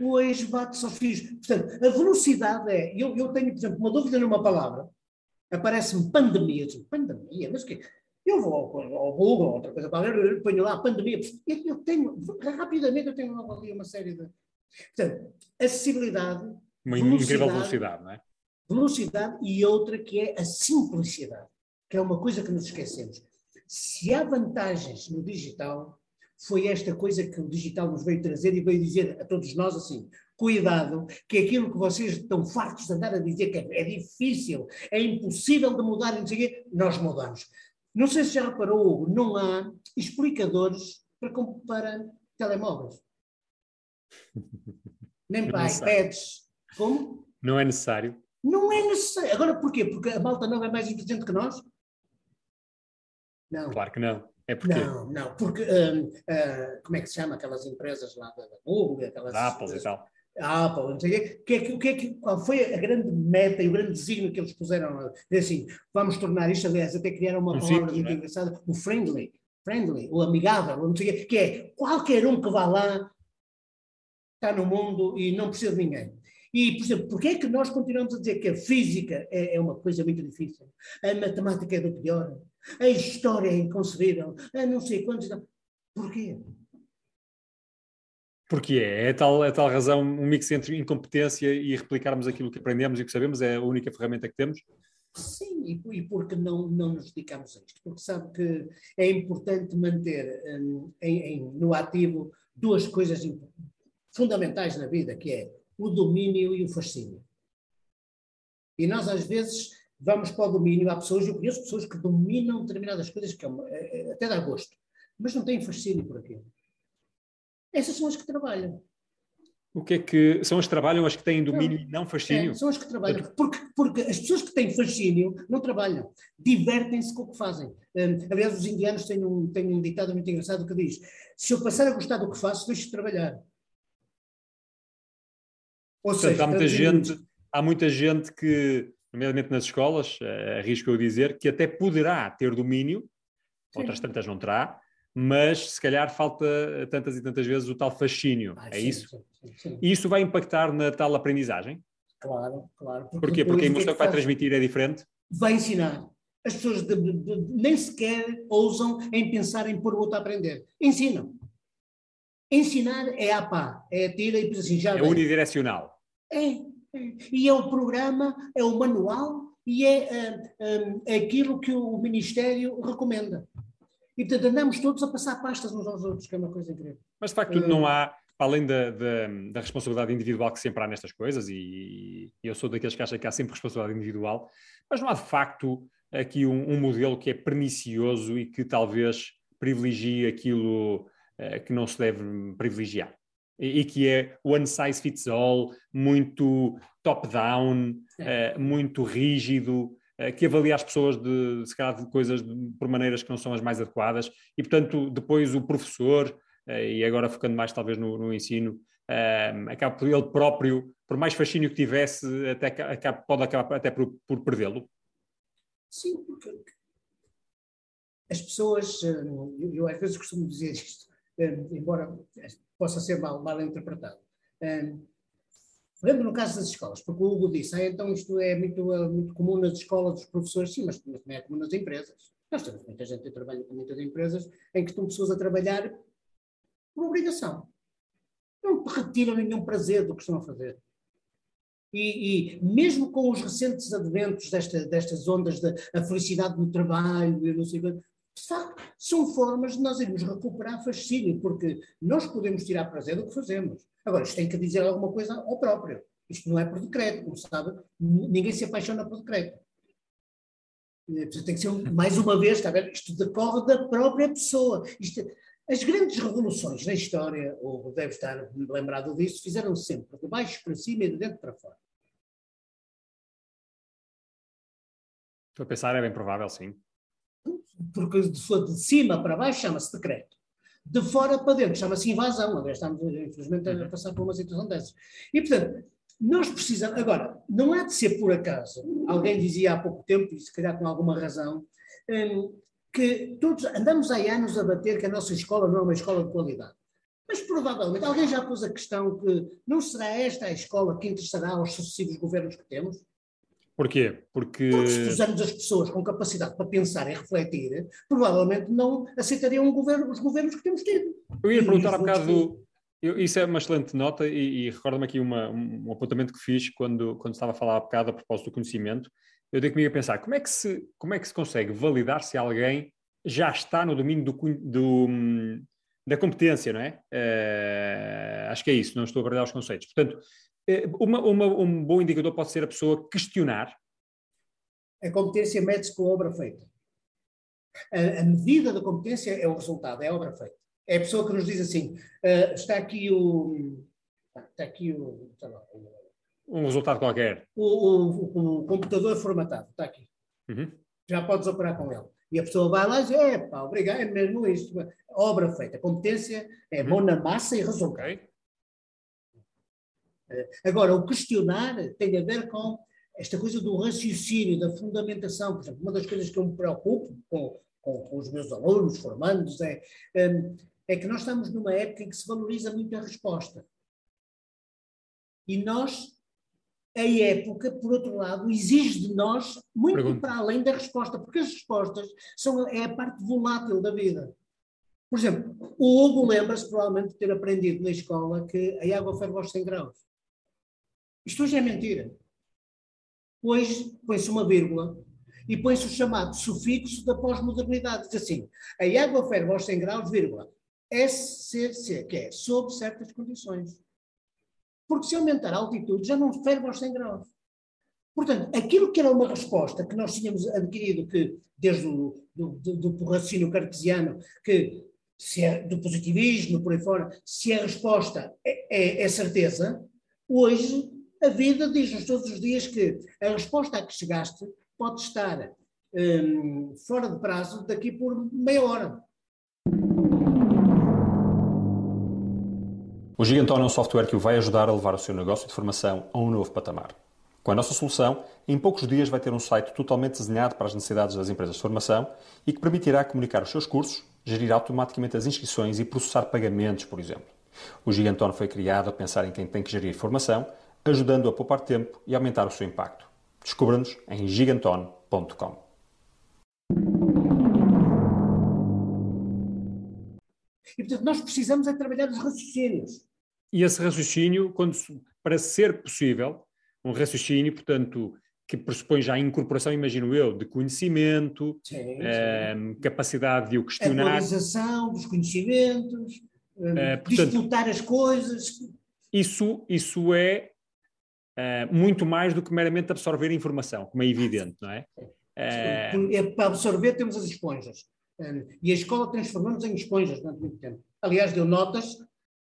O eixo bate-se aos fios. Portanto, a velocidade é. Eu, eu tenho, por exemplo, uma dúvida numa palavra, aparece-me pandemia. Digo, pandemia? Mas o quê? Eu vou ao, ao Google, outra coisa qualquer, ponho lá pandemia. Eu, eu tenho, rapidamente, eu tenho ali uma série de. Portanto, acessibilidade, Uma incrível Velocidade. velocidade, não é? velocidade e outra que é a simplicidade, que é uma coisa que nos esquecemos. Se há vantagens no digital, foi esta coisa que o digital nos veio trazer e veio dizer a todos nós assim: cuidado, que aquilo que vocês estão fartos de andar a dizer que é, é difícil, é impossível de mudar, e não sei o quê, nós mudamos. Não sei se já reparou, Hugo, não há explicadores para, para telemóveis. Nem Não sei. iPads. Como? Não é necessário. Não é necessário. Agora porquê? Porque a malta nova é mais inteligente que nós? Não. Claro que não. É porque Não, não, porque ah, como é que se chama aquelas empresas lá da da Google, aquelas da Apple e tal. a Apple, não sei o quê, que é que, é que, qual foi a grande meta e o grande desígnio que eles puseram? É assim, vamos tornar isto, aliás, até criaram uma Um palavra simples, muito não é? engraçada, o friendly, friendly, o amigável, não sei o quê, que é qualquer um que vá lá está no mundo e não precisa de ninguém. E, por exemplo, porquê é que nós continuamos a dizer que a física é, é uma coisa muito difícil? A matemática é do pior? A história é inconcebível? A não sei quantos... Porquê? Porque é, é tal, é tal razão, um mix entre incompetência e replicarmos aquilo que aprendemos e que sabemos, é a única ferramenta que temos. Sim, e, e porque não, não nos dedicamos a isto? Porque sabe que é importante manter hum, em- em- no ativo duas coisas fundamentais na vida, que é o domínio e o fascínio. E nós, às vezes, vamos para o domínio. Há pessoas, eu conheço pessoas que dominam determinadas coisas, que é é- é- até dá gosto, mas não têm fascínio por aquilo. Essas são as que trabalham. O que é que são as que trabalham, as que têm domínio e não fascínio? É, são as que trabalham. Porque, porque as pessoas que têm fascínio não trabalham, divertem-se com o que fazem. Hum, aliás, os indianos têm um, têm um ditado muito engraçado que diz: se eu passar a gostar do que faço, deixo de trabalhar. Ou Portanto, há muita gente, há muita gente que, nomeadamente nas escolas, eh, arrisco eu dizer, que até poderá ter domínio, Sim. outras tantas não terá, mas se calhar falta tantas e tantas vezes o tal fascínio. Ah, é sim, isso? sim, sim. E isso vai impactar na tal aprendizagem? Claro, claro. Porquê? depois Porque a emoção que vai transmitir é diferente? Vai ensinar. As pessoas de- de- de- nem sequer ousam em pensar em pôr o outro a aprender. Ensinam. Ensinar é a pá, é a tira e depois assim já É unidirecional. É, é. E é o programa, é o manual e é, ah, é aquilo que o Ministério recomenda. E portanto andamos todos a passar pastas uns aos outros, que é uma coisa incrível. Mas de facto Eh, não há, além da, da, da responsabilidade individual que sempre há nestas coisas, e, e eu sou daqueles que acham que há sempre responsabilidade individual, mas não há de facto aqui um, um modelo que é pernicioso e que talvez privilegie aquilo eh, que não se deve privilegiar. E, e que é one size fits all, muito top-down, eh, muito rígido, eh, que avalia as pessoas de, se calhar, de coisas de- por maneiras que não são as mais adequadas, e portanto depois o professor, eh, e agora focando mais talvez no, no ensino, acaba por ele próprio, por mais fascínio que tivesse, até, ca- acaba- pode acabar até por, por perdê-lo. Sim, porque as pessoas, eu, eu às vezes costumo dizer isto, embora possa ser mal, mal interpretado. Por exemplo, no caso das escolas, porque o Hugo disse, ah, então isto é muito, ah, muito comum nas escolas dos professores, sim, mas, mas também é comum nas empresas. Nós temos muita gente que trabalha com muitas empresas em que estão pessoas a trabalhar por obrigação. Não retiram nenhum prazer do que estão a fazer. E, e mesmo com os recentes adventos desta, destas ondas da a felicidade no trabalho e não sei o de facto, são formas de nós irmos recuperar fascínio, porque nós podemos tirar prazer do que fazemos. Agora, isto tem que dizer alguma coisa ao próprio. Isto não é por decreto, como sabe, ninguém se apaixona por decreto. Tem que ser, mais uma vez, está? Isto decorre da própria pessoa. Isto, as grandes revoluções na história, ou deve estar lembrado disso, fizeram sempre de baixo para cima e de dentro para fora. Estou a pensar, é bem provável, sim. Porque de, de cima para baixo chama-se decreto. De fora para dentro chama-se invasão. Aliás, estamos, infelizmente, a Uhum. passar por uma situação dessas. E, portanto, nós precisamos. Agora, não há de ser por acaso. Alguém dizia há pouco tempo, e se calhar com alguma razão, hum, que todos andamos há anos a bater que a nossa escola não é uma escola de qualidade. Mas provavelmente alguém já pôs a questão que não será esta a escola que interessará aos sucessivos governos que temos? Porquê? Porque. Porque se pusermos as pessoas com capacidade para pensar e refletir, provavelmente não aceitariam governo- os governos que temos tido. Eu ia perguntar há bocado. eu- isso é uma excelente nota e, e recordo-me aqui uma- um, apontamento que fiz quando, quando estava a falar há bocado a propósito do conhecimento. Eu dei comigo a pensar como é que se, como é que se consegue validar se alguém já está no domínio do, do, da competência, não é? Eh, acho que é isso, não estou a guardar os conceitos. Portanto, eh, uma- uma- um bom indicador pode ser a pessoa questionar A competência mede-se com a obra feita. A, a medida da competência é o resultado, é a obra feita. É a pessoa que nos diz assim: ah, está aqui o. Está aqui o. sei lá, o- um resultado qualquer. o, o- o computador formatado, está aqui. Uhum. Já podes operar com ele. E a pessoa vai lá e diz: é pá, obrigado, é mesmo isto. Obra feita. Competência é bom na massa e resultado. Ok? Agora, o questionar tem a ver com esta coisa do raciocínio, da fundamentação. Por exemplo, uma das coisas que eu me preocupo com, com- com os meus alunos, formandos, é, hum, é que nós estamos numa época em que se valoriza muito a resposta. E nós, a época, por outro lado, exige de nós muito Pergunta. para além da resposta, porque as respostas são, é a parte volátil da vida. Por exemplo, o Hugo lembra-se provavelmente de ter aprendido na escola que a água ferve aos 100 graus. Isto hoje é mentira. Hoje põe-se uma vírgula e põe-se o chamado sufixo da pós-modernidade. Diz assim, a água ferve aos 100 graus, vírgula, SCC, que é sob certas condições. Porque se aumentar a altitude já não ferve aos 100 graus. Portanto, aquilo que era uma resposta que nós tínhamos adquirido que, desde o do, do, do raciocínio cartesiano, que se é do positivismo, por aí fora, se a resposta é, é, é certeza, hoje a vida diz-nos todos os dias que a resposta a que chegaste pode estar hum, fora de prazo daqui por meia hora. O Giganton é um software que o vai ajudar a levar o seu negócio de formação a um novo patamar. Com a nossa solução, em poucos dias vai ter um site totalmente desenhado para as necessidades das empresas de formação e que permitirá comunicar os seus cursos, gerir automaticamente as inscrições e processar pagamentos, por exemplo. O Giganton foi criado a pensar em quem tem que gerir formação, ajudando a poupar tempo e aumentar o seu impacto. Descubra-nos em giganton.com. E, portanto, nós precisamos é trabalhar os raciocínios. E esse raciocínio, quando, para ser possível, um raciocínio, portanto, que pressupõe já a incorporação, imagino eu, de conhecimento, Sim, ehm, capacidade de o A questionar. atualização dos conhecimentos, hum, Eh, portanto- disputar as coisas. Isso, isso é eh, muito mais do que meramente absorver informação, como é evidente, não é? Eh, é, Para absorver temos as esponjas. E a escola transformamos em esponjas durante muito tempo. Aliás, deu notas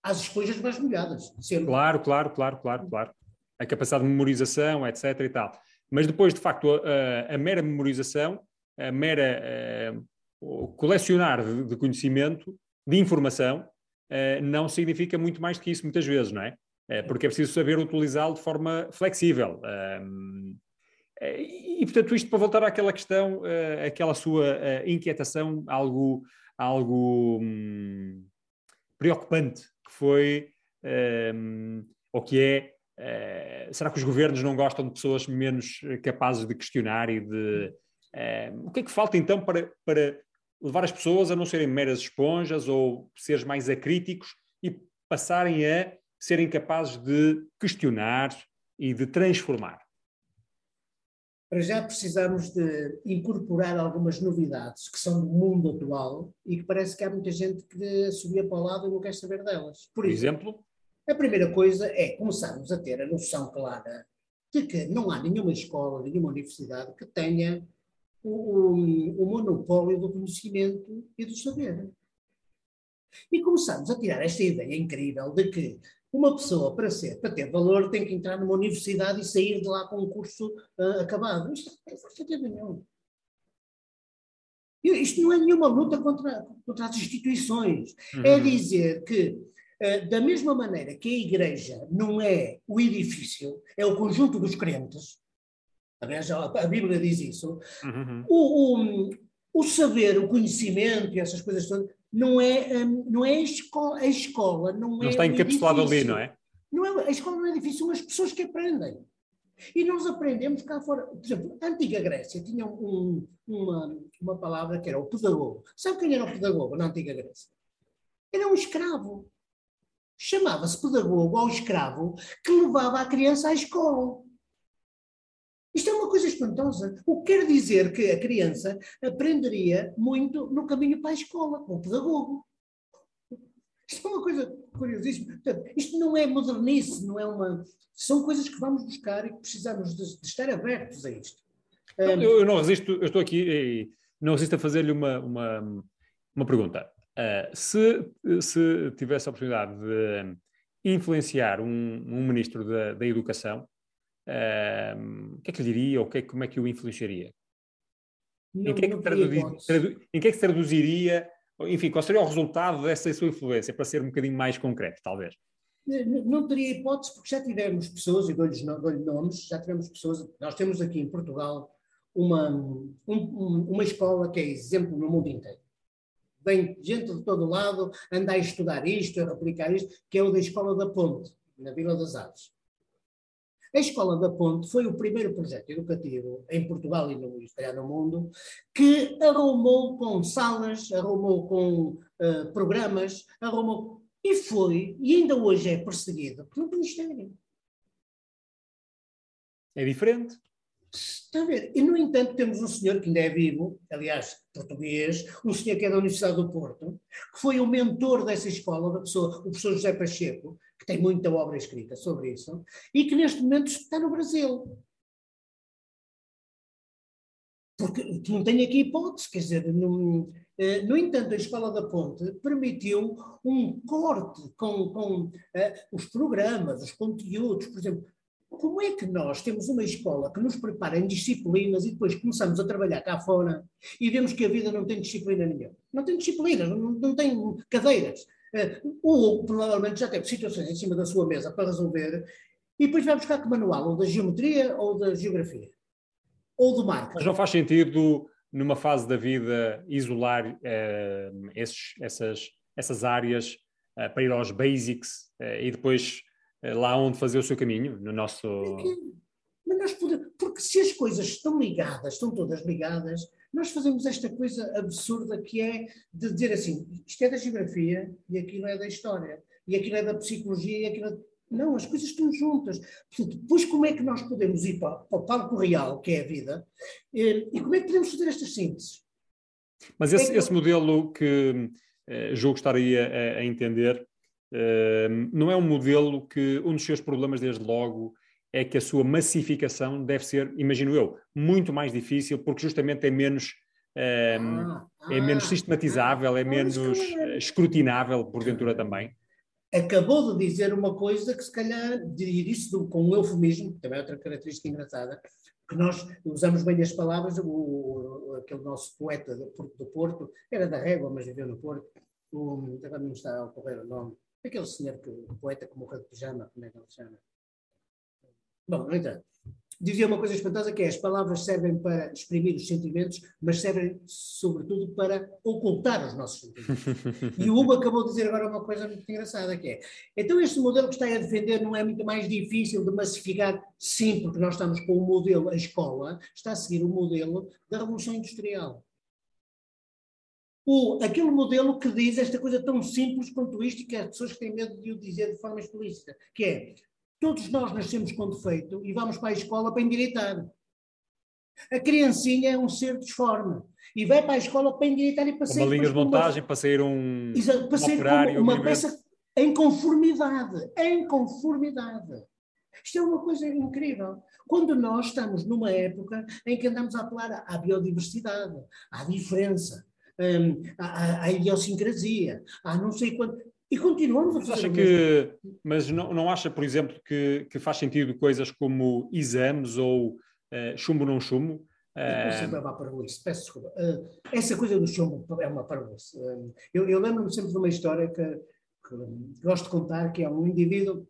às esponjas mais molhadas. Sempre. Claro, claro, claro, claro, claro. A capacidade de memorização, etc. e tal. Mas depois, de facto, a, a mera memorização, a mera eh, o colecionar de, conhecimento, de informação, eh, não significa muito mais do que isso muitas vezes, não é? Eh, porque é preciso saber utilizá-lo de forma flexível. Eh, e, portanto, isto para voltar àquela questão, eh, aquela sua eh, inquietação, algo, algo hum, preocupante, que foi, hum, ou que é, eh, será que os governos não gostam de pessoas menos capazes de questionar e de... eh, o que é que falta então para, para levar as pessoas a não serem meras esponjas ou seres mais acríticos e passarem a serem capazes de questionar e de transformar? Para já precisamos de incorporar algumas novidades que são do mundo atual e que parece que há muita gente que subia para o lado e não quer saber delas. Por exemplo, a primeira coisa é começarmos a ter a noção clara de que não há nenhuma escola, nenhuma universidade que tenha o, o- o monopólio do conhecimento e do saber. E começamos a tirar esta ideia incrível de que uma pessoa, para ser, para ter valor, tem que entrar numa universidade e sair de lá com um curso ah, acabado. Isto não sentido nenhum. Isto não é nenhuma luta contra, contra as instituições. Uhum. É dizer que, uh, da mesma maneira que a igreja não é o edifício, é o conjunto dos crentes, aliás, a, a Bíblia diz isso, uhum. o, o, o, saber, o conhecimento e essas coisas todas, não é, um, não é a escola, a escola não, não é está encapsulado ali, não é? Não é? A escola não é difícil, são as pessoas que aprendem. E nós aprendemos cá fora. Por exemplo, a antiga Grécia tinha um, uma, uma palavra que era o pedagogo. Sabe quem era o pedagogo na antiga Grécia? Era um escravo. Chamava-se pedagogo ao escravo que levava a criança à escola. Isto é uma coisa espantosa. O que quer dizer que a criança aprenderia muito no caminho para a escola, com o pedagogo. Isto é uma coisa curiosíssima. Portanto, isto não é modernice, não é uma. São coisas que vamos buscar e que precisamos de, de estar abertos a isto. Um... Eu, eu, não resisto, eu estou aqui e não resisto a fazer-lhe uma, uma, uma pergunta. Uh, se, se tivesse a oportunidade de influenciar um, um ministro da, da Educação, o que é que lhe diria ou que é, como é que o influenciaria? Não, em, que é que traduz, tradu, em que é que se traduziria enfim, qual seria o resultado dessa sua influência, para ser um bocadinho mais concreto, talvez? Não teria hipótese, porque já tivemos pessoas, e dou-lhe nomes, já tivemos pessoas, nós temos aqui em Portugal uma, um, uma escola que é exemplo no mundo inteiro. Vem gente de todo lado, anda a estudar isto, a aplicar isto, que é o da Escola da Ponte, na Vila das Aves. A Escola da Ponte foi o primeiro projeto educativo em Portugal e no, no mundo que arrumou com salas, arrumou com uh, programas, arrumou. E foi, e ainda hoje é perseguido pelo Ministério. É diferente. Está a ver? E, no entanto, temos um senhor que ainda é vivo, aliás, português, um senhor que é da Universidade do Porto, que foi o mentor dessa escola, da pessoa, o professor José Pacheco, que tem muita obra escrita sobre isso, e que neste momento está no Brasil. Porque não tem aqui hipótese, quer dizer, no, eh, no entanto, a Escola da Ponte permitiu um corte com, com uh, os programas, os conteúdos, por exemplo, como é que nós temos uma escola que nos prepara em disciplinas e depois começamos a trabalhar cá fora e vemos que a vida não tem disciplina nenhuma? Não tem disciplina, não, não tem cadeiras. Ou provavelmente já teve situações em cima da sua mesa para resolver e depois vai buscar que manual, ou da geometria ou da geografia, ou do marketing. Mas não faz sentido, numa fase da vida, isolar eh, esses, essas, essas áreas eh, para ir aos basics eh, e depois eh, lá onde fazer o seu caminho, no nosso. Mas nós podemos, porque se as coisas estão ligadas, estão todas ligadas, nós fazemos esta coisa absurda que é de dizer assim: isto é da geografia e aquilo é da história, e aquilo é da psicologia e aquilo é. Não, as coisas estão juntas. Portanto, depois como é que nós podemos ir para, para o palco real, que é a vida, eh, e como é que podemos fazer estas sínteses? Mas esse, é que... esse modelo que eh, julgo estaria a, a entender não é um modelo que um dos seus problemas, desde logo, é que a sua massificação deve ser, imagino eu, muito mais difícil, porque justamente é menos, ah, é menos ah, sistematizável, é menos é escrutinável, porventura também. Acabou de dizer uma coisa que, se calhar, diria isso com um eufemismo, que também é outra característica engraçada, que nós usamos bem as palavras, o, aquele nosso poeta do Porto, do Porto era da Régua, mas viveu no Porto, o, agora não está a ocorrer o nome, Aquele senhor que, o poeta que morreu de pijama, como é que ele se chama? Bom, no entanto, dizia uma coisa espantosa que é as palavras servem para exprimir os sentimentos, mas servem sobretudo para ocultar os nossos sentimentos. e o Hugo acabou de dizer agora uma coisa muito engraçada que é, então este modelo que está a defender não é muito mais difícil de massificar? Sim, porque nós estamos com o modelo, a escola está a seguir o modelo da Revolução Industrial o, aquele modelo que diz esta coisa tão simples quanto isto e que as pessoas têm medo de o dizer de forma explícita, que é, todos nós nascemos com defeito e vamos para a escola para endireitar. A criancinha é um ser disforme e vai para a escola para endireitar e para sair... Uma linha de montagem, para sair um, Exato, para sair um uma, uma peça em conformidade, em conformidade. Isto é uma coisa incrível. Quando nós estamos numa época em que andamos a apelar à biodiversidade, à diferença, um, à, à, idiosincrasia, a não sei quanto. E continuamos a fazer. Mas, acha que, mas não, não acha, por exemplo, que, que faz sentido coisas como exames ou uh, chumbo não chumbo? Eu sempre levar para isso, peço desculpa. Uh, essa coisa do chumbo é uma parvoíce. Uh, eu, eu lembro-me sempre de uma história que, que, gosto de contar, que é um indivíduo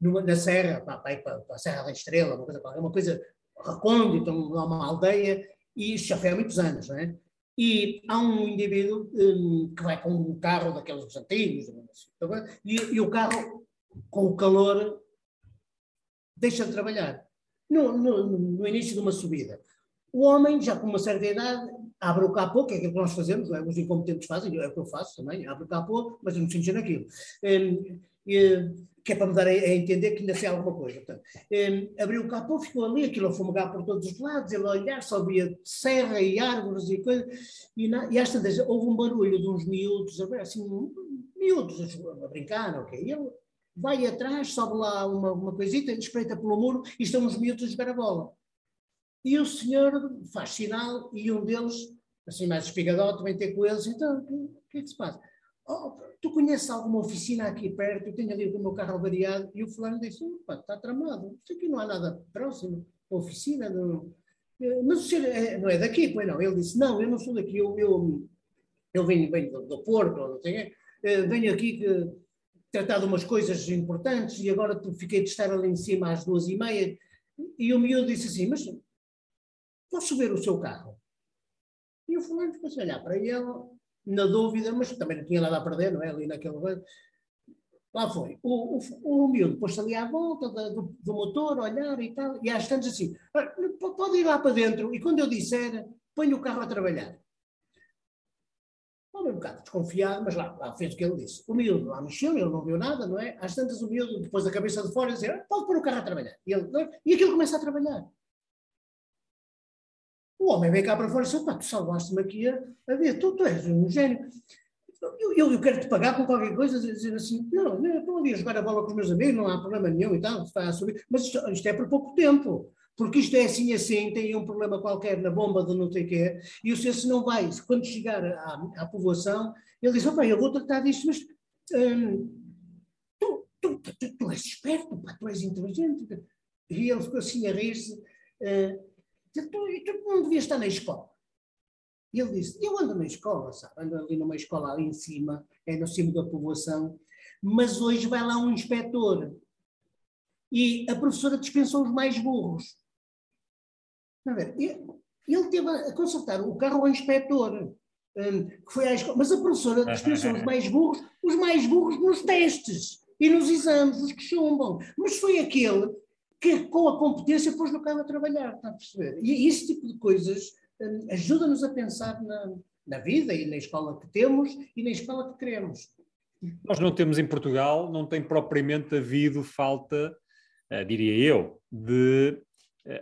numa, na serra, para, para, para, a Serra da Estrela, uma coisa, uma coisa recôndita, uma aldeia, e isso já foi há muitos anos, não é? E há um indivíduo um, que vai com um carro daqueles antigos, e, e o carro, com o calor, deixa de trabalhar no, no, no, início de uma subida. O homem, já com uma certa idade, abre o capô, que é aquilo que nós fazemos, é? os incompetentes fazem, é o que eu faço também, abre o capô, mas eu não sinto naquilo. Um, que é para me dar a, a, entender que ainda sei alguma coisa. Portanto, um, abriu o capô, ficou ali, aquilo a fumegar por todos os lados, ele a olhar, só via serra e árvores e coisas, e, na, e às tantas houve um barulho de uns miúdos, assim, miúdos a, brincar, ok, e ele vai atrás, sobe lá uma, uma coisita, espreita pelo muro e estão os miúdos a jogar a bola. E o senhor faz sinal e um deles, assim mais espigadote, vem ter com eles, então, o que, é que se passa? Oh, tu conheces alguma oficina aqui perto? Eu tenho ali o meu carro avariado. E o fulano disse, está tramado, isso aqui não há nada próximo, oficina, não... Eh, mas o senhor é, não é daqui, pois não? Ele disse, não, eu não sou daqui, eu, eu, eu venho, venho do, do Porto, não sei, eh, venho aqui que tratado umas coisas importantes e agora fiquei de estar ali em cima às duas e meia. E o miúdo disse assim, mas posso ver o seu carro? E o fulano ficou a olhar para ele, na dúvida, mas também não tinha nada a perder, não é? Ali naquele... Lá foi. O, o, o miúdo pôs-se ali à volta do, do, motor, olhar e tal, e às tantas assim, pode ir lá para dentro, e quando eu disser, ponho o carro a trabalhar. Homem um bocado desconfiado, mas lá, lá, fez o que ele disse. O miúdo lá mexeu, ele não viu nada, não é? Às tantas o miúdo, depois da cabeça de fora, dizia, pode pôr o carro a trabalhar. E, ele, é? e aquilo começa a trabalhar. O homem vem cá para fora e pá, tu salvaste-me aqui a, a tu, tu és um gênio. Eu, eu, eu quero-te pagar com qualquer coisa, dizer assim, não, não, ali a jogar a bola com os meus amigos, não há problema nenhum e tal, está a subir, mas isto, isto é por pouco tempo porque isto é assim assim, tem um problema qualquer na bomba de não sei quê, e o senhor se não vai, quando chegar à, à povoação, ele diz, opa, eu vou tratar disto, mas hum, tu, tu, tu, tu, és esperto, pá, tu és inteligente. E ele ficou assim a rir-se, uh, tu, tu não devias estar na escola. E ele disse, eu ando na escola, sabe, ando ali numa escola ali em cima, é no cimo da povoação, mas hoje vai lá um inspetor, e a professora dispensou os mais burros. Ele teve a consertar o carro ao inspetor, um, que foi à escola, mas a professora dispensou os mais burros, os mais burros nos testes e nos exames, os que chumbam. Mas foi aquele que, com a competência, pôs no carro a trabalhar, está a perceber? E esse tipo de coisas um, ajuda-nos a pensar na, na vida e na escola que temos e na escola que queremos. Nós não temos em Portugal, não tem propriamente havido falta, uh, diria eu, de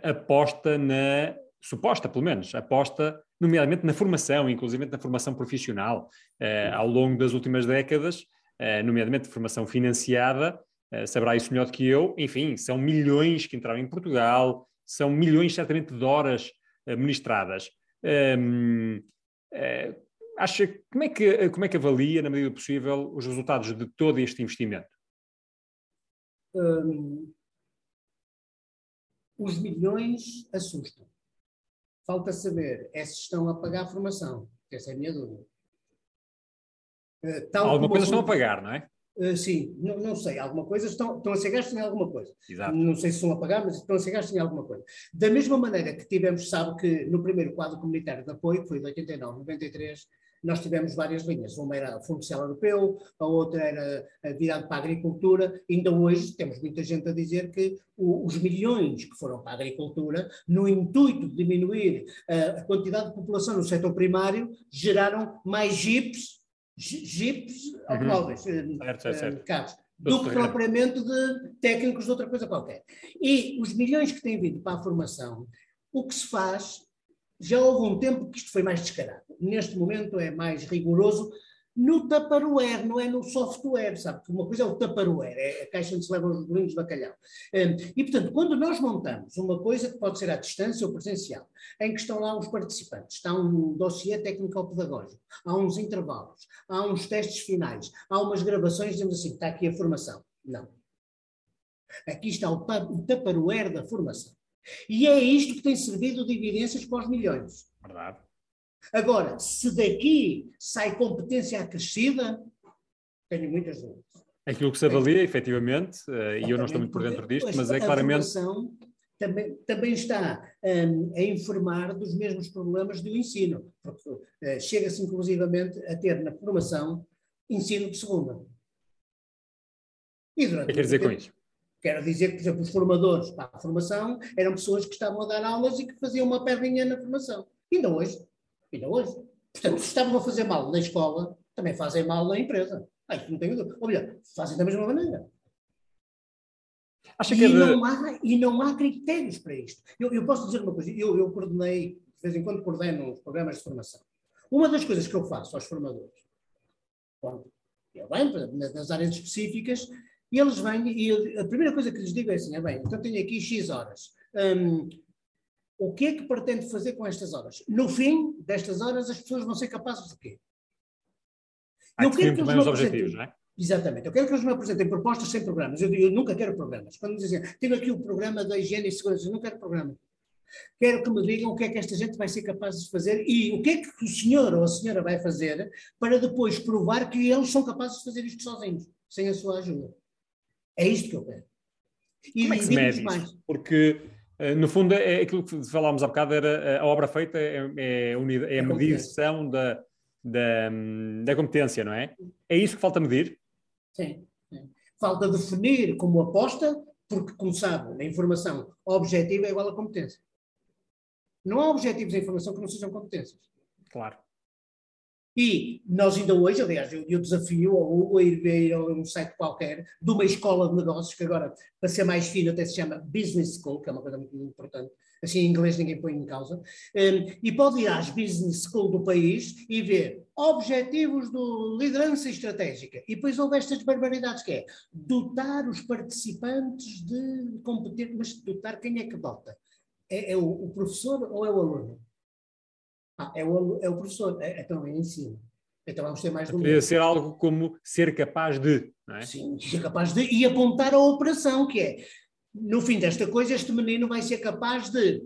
aposta na, suposta pelo menos, aposta nomeadamente na formação, inclusive na formação profissional, uh, ao longo das últimas décadas, uh, nomeadamente formação financiada, uh, saberá isso melhor do que eu, enfim, são milhões que entraram em Portugal, são milhões certamente de horas ministradas. Um, acha, como é, que, como é que avalia, na medida do possível, os resultados de todo este investimento? Um os milhões assustam. Falta saber é se estão a pagar a formação. Essa é a minha dúvida. Uh, alguma coisa estão a pagar, não é? Uh, sim, não, não, sei. Alguma coisa estão, estão a ser gastos em alguma coisa. Exato. Não sei se estão a pagar, mas estão a ser gastos em alguma coisa. Da mesma maneira que tivemos, sabe que no primeiro quadro comunitário de apoio, que foi de 89, 93, nós tivemos várias linhas. Uma era Fundo Social Europeu, a outra era virado para a agricultura. Ainda hoje temos muita gente a dizer que o, os milhões que foram para a agricultura, no intuito de diminuir a, a quantidade de população no setor primário, geraram mais jipes, jipes uhum. automóveis, certo, certo, certo. carros do que propriamente de técnicos de outra coisa qualquer. E os milhões que têm vindo para a formação, o que se faz já houve um tempo que isto foi mais descarado. Neste momento é mais rigoroso no Tupperware, não é no software, sabe? Uma coisa é o Tupperware, é a caixa onde se levam os bolinhos de bacalhau. Hum, e, portanto, quando nós montamos uma coisa que pode ser à distância ou presencial, em que estão lá os participantes, está um dossiê técnico-pedagógico, há uns intervalos, há uns testes finais, há umas gravações, dizendo assim, está aqui a formação. Não. Aqui está o Tupperware da formação. E é isto que tem servido de evidências para os milhões. Verdade. Agora, se daqui sai competência acrescida, tenho muitas dúvidas. Aquilo que se avalia, efetivamente, uh, e eu não estou muito por dentro disto, mas é claramente. Também, também está um, a informar dos mesmos problemas do ensino, porque uh, chega-se inclusivamente a ter na formação ensino de segunda. E o que quer dizer com isso? Quero dizer que, por exemplo, os formadores para a formação eram pessoas que estavam a dar aulas e que faziam uma perninha na formação. Ainda hoje. Ainda hoje. Portanto, se estavam a fazer mal na escola, também fazem mal na empresa. Ah, não tenho dúvida. Ou melhor, fazem da mesma maneira. Acho que e, é de... não há, e não há critérios para isto. Eu, eu posso dizer uma coisa, eu, eu coordenei, de vez em quando coordeno os programas de formação. Uma das coisas que eu faço aos formadores, quando eu venho nas áreas específicas, e eles vêm, e a primeira coisa que lhes digo é assim: é bem, então tenho aqui X horas. Um, o que é que pretende fazer com estas horas? No fim destas horas, as pessoas vão ser capazes de quê? Ah, eu quero que eles objetivos, não é? Exatamente. Eu quero que eles me apresentem propostas sem programas. Eu, eu nunca quero programas. Quando me dizem, tenho aqui o programa da higiene e segurança, eu não quero programa. Quero que me digam o que é que esta gente vai ser capaz de fazer e o que é que o senhor ou a senhora vai fazer para depois provar que eles são capazes de fazer isto sozinhos, sem a sua ajuda. É isto que eu quero. E Como é que se mede mais. Porque, no fundo, é aquilo que falámos há bocado, era eh, a obra feita é, é, é a medição da, da, da competência, não é? É isso que falta medir? Sim. Falta definir como aposta, porque, como sabe, a informação objetiva é igual a competência. Não há objetivos em informação que não sejam competências. Claro. E nós ainda hoje, aliás, eu, eu desafio ou a ir ver um site qualquer de uma escola de negócios, que agora, para ser mais fino, até se chama Business School, que é uma coisa muito importante, assim em inglês ninguém põe em causa, um, e pode ir às Business School do país e ver objetivos de liderança estratégica. E depois houve estas barbaridades que é dotar os participantes de competir, mas dotar quem é que dota? É, é o, o professor ou é o aluno? Ah, é o, é o professor, é, então é ensino. Então vamos ter mais do Poderia ser algo como ser capaz de, não é? Sim, ser capaz de, e apontar a operação, que é, no fim desta coisa, este menino vai ser capaz de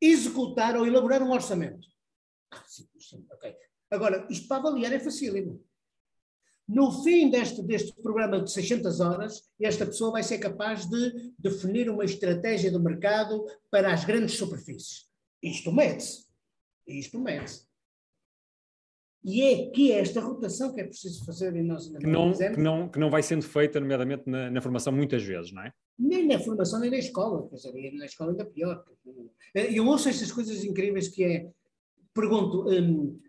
executar ou elaborar um orçamento. Ah, sim, sim, ok. Agora, isto para avaliar é facílimo. No fim deste, deste programa de 600 horas, esta pessoa vai ser capaz de definir uma estratégia de mercado para as grandes superfícies. Isto mede-se. Isto mede-se. E é que é esta rotação que é preciso fazer e nós que não, que não, que não vai sendo feita, nomeadamente na, na, formação, muitas vezes, não é? Nem na formação, nem na escola. Quer dizer, na escola ainda pior. Eu ouço estas coisas incríveis que é, pergunto, um,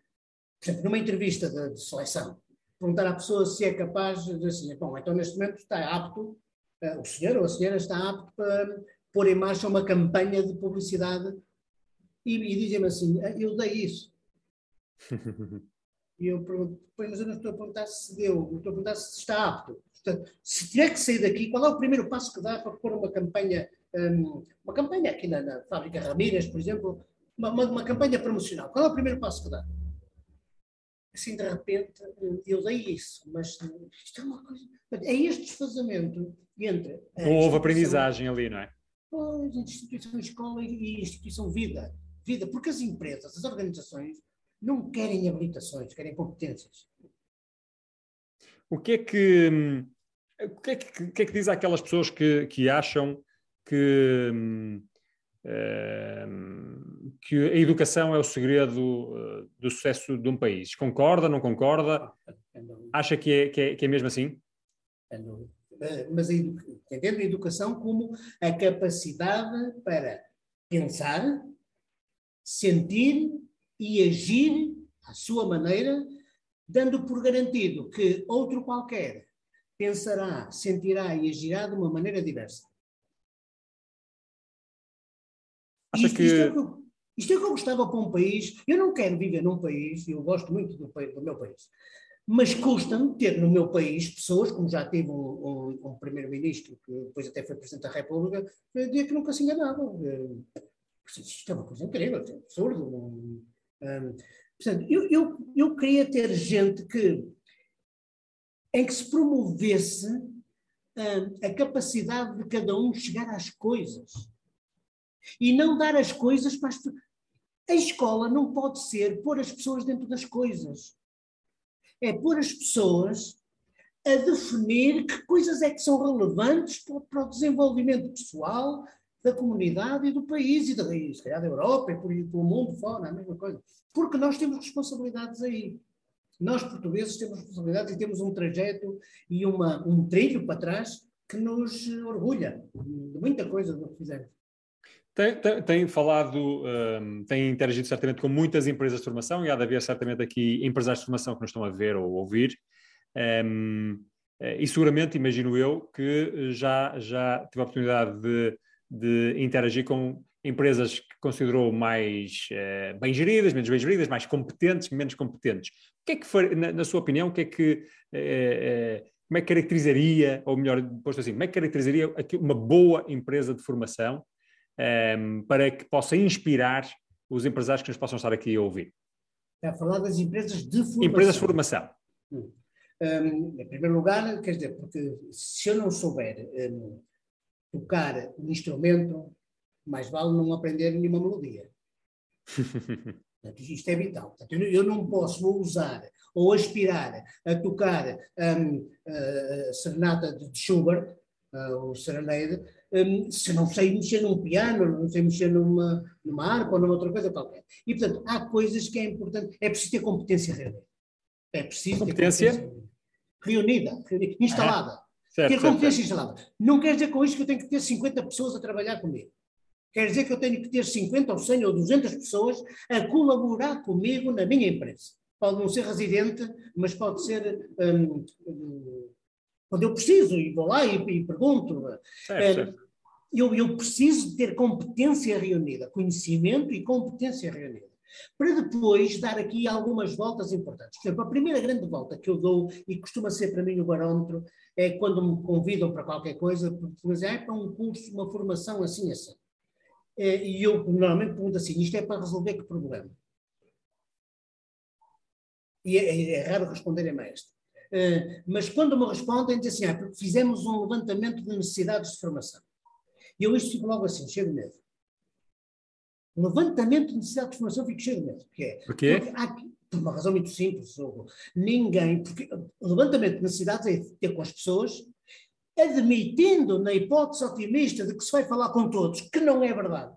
por exemplo, numa entrevista de, de, seleção, perguntar à pessoa se é capaz de dizer assim, bom, então neste momento está apto, uh, o senhor ou a senhora está apto para pôr em marcha uma campanha de publicidade e, e dizem-me assim, ah, eu dei isso. e eu pergunto, mas eu não estou a perguntar se deu, estou a perguntar se está apto. Portanto, se tiver que sair daqui, qual é o primeiro passo que dá para pôr uma campanha, um, uma campanha aqui na, na fábrica Ramírez, por exemplo, uma, uma, uma, campanha promocional? Qual é o primeiro passo que dá? Assim, de repente, eu dei isso, mas isto é uma coisa. É este desfazamento entre. Não houve aprendizagem ali, não é? Pois, instituição escola e instituição vida vida, porque as empresas, as organizações, não querem habilitações, querem competências. O que é que, o que, é que, que, é que diz àquelas pessoas que, que acham que, uh, que a educação é o segredo eh, do sucesso de um país? Concorda, não concorda? Acha que é, que é, que é mesmo assim? Mas entendo a educação como a capacidade para pensar, sentir e agir à sua maneira, dando por garantido que outro qualquer pensará, sentirá e agirá de uma maneira diversa. Acha isto, que... Isto, é que isto é que eu gostava para um país. Eu não quero viver num país, eu gosto muito do, do meu país, mas custa-me ter no meu país pessoas, como já tive um, um, um primeiro-ministro, que depois até foi Presidente da República, que nunca se enganavam. Isto é uma coisa incrível, é absurdo. Um, um, portanto, eu, eu, eu queria ter gente que, em que se promovesse um, a capacidade de cada um chegar às coisas. E não dar as coisas para as A escola não pode ser pôr as pessoas dentro das coisas. É pôr as pessoas a definir que coisas é que são relevantes para, o desenvolvimento pessoal da comunidade e do país e, da, se calhar da Europa e por, pelo mundo fora, a mesma coisa. Porque nós temos responsabilidades aí. Nós, portugueses, temos responsabilidades e temos um trajeto e uma, um trilho para trás que nos orgulha de muita coisa do que fizemos. Tem, tem, tem falado, um, tem interagido certamente com muitas empresas de formação e há de haver certamente aqui empresários de formação que nos estão a ver ou ouvir. Um, eh, e seguramente, imagino eu, que já, já tive a oportunidade de, de interagir com empresas que considerou mais uh, bem geridas, menos bem geridas, mais competentes, menos competentes. O que é que, na, na, sua opinião, o que é que, uh, uh, como é que caracterizaria, ou melhor, posto assim, como é que caracterizaria uma boa empresa de formação um, ehm, para que possa inspirar os empresários que nos possam estar aqui a ouvir? Está a falar das empresas de formação. Empresas de formação. Um, ehm, em primeiro lugar, quer dizer, porque se eu não souber um, tocar um instrumento, mais vale não aprender nenhuma melodia. Portanto, isto é vital. Portanto, eu não posso usar ou aspirar a tocar um, a serenata de Schubert, uh, ou serenade, um, se não sei mexer num piano, não sei mexer numa, numa harpa ou numa outra coisa qualquer. E, portanto, há coisas que é importante, é preciso ter competência reunida. É preciso competência? ter competência reunida, reunida instalada. Ah, certo, ter competência certo. instalada. Não quer dizer com isto que eu tenho que ter 50 pessoas a trabalhar comigo. Quer dizer que eu tenho que ter 50 ou 100 ou 200 pessoas a colaborar comigo na minha empresa. Pode não ser residente, mas pode ser um, um, quando eu preciso e vou lá e, e pergunto. Certo, hum, eu, eu preciso ter competência reunida, conhecimento e competência reunida para depois dar aqui algumas voltas importantes. Por exemplo, a primeira grande volta que eu dou, e costuma ser para mim o barómetro, é quando me convidam para qualquer coisa, porque dizem, ah, é para um curso, uma formação assim, assim. É, e eu normalmente pergunto assim: isto é para resolver que problema? E é, é raro responderem-me a esta. Uh, mas quando me respondem, dizem assim: ah, porque fizemos um levantamento de necessidades de formação. E eu isto fico logo assim, cheio de medo. Levantamento de necessidades de formação, fico cheio de medo. Porque Porquê? Porque há, por uma razão muito simples. Ninguém. Porque o levantamento de necessidades é ter com as pessoas admitindo na hipótese otimista de que se vai falar com todos, que não é verdade.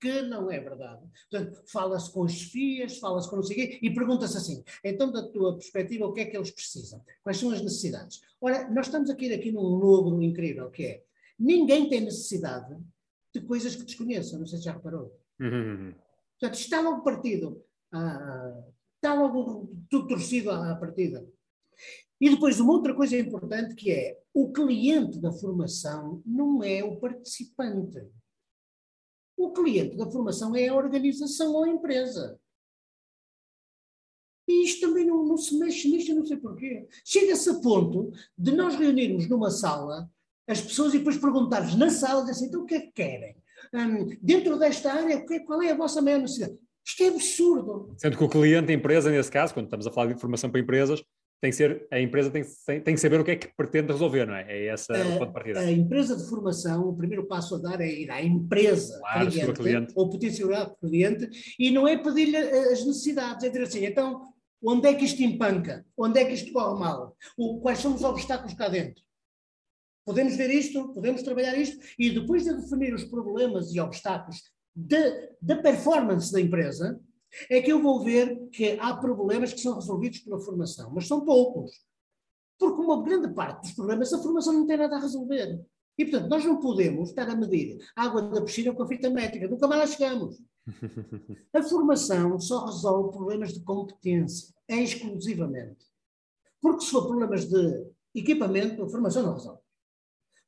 Que não é verdade. Portanto, fala-se com as FIAs, fala-se com não sei o quê, e pergunta-se assim: então, da tua perspectiva, o que é que eles precisam? Quais são as necessidades? Ora, nós estamos aqui, aqui num logro incrível, que é: ninguém tem necessidade de coisas que desconheçam, não sei se já reparou. Uhum. Portanto, está logo partido, ah, está logo tudo torcido à partida. E depois uma outra coisa importante que é o cliente da formação não é o participante. O cliente da formação é a organização ou a empresa. E isto também não, não se mexe nisto, não sei porquê. Chega-se a ponto de nós reunirmos numa sala as pessoas e depois perguntarmos na sala, assim, então o que é que querem? Hum, dentro desta área, é, qual é a vossa maior necessidade? Isto é absurdo. Sendo que o cliente, a empresa, nesse caso, quando estamos a falar de informação para empresas, tem que ser, a empresa tem, tem, tem, que saber o que é que pretende resolver, não é? É esse o ponto de partida. A empresa de formação, o primeiro passo a dar é ir à empresa claro, cliente, cliente, ou potencialidade cliente, e não é pedir-lhe as necessidades, é dizer assim, então, onde é que isto empanca? Onde é que isto corre mal? O, quais são os obstáculos cá dentro? Podemos ver isto, podemos trabalhar isto, e depois de definir os problemas e obstáculos da performance da empresa, é que eu vou ver que há problemas que são resolvidos pela formação, mas são poucos. Porque uma grande parte dos problemas a formação não tem nada a resolver. E, portanto, nós não podemos estar a medir a água da piscina com a fita métrica, nunca mais lá chegamos. A formação só resolve problemas de competência, exclusivamente. Porque se for problemas de equipamento, a formação não resolve.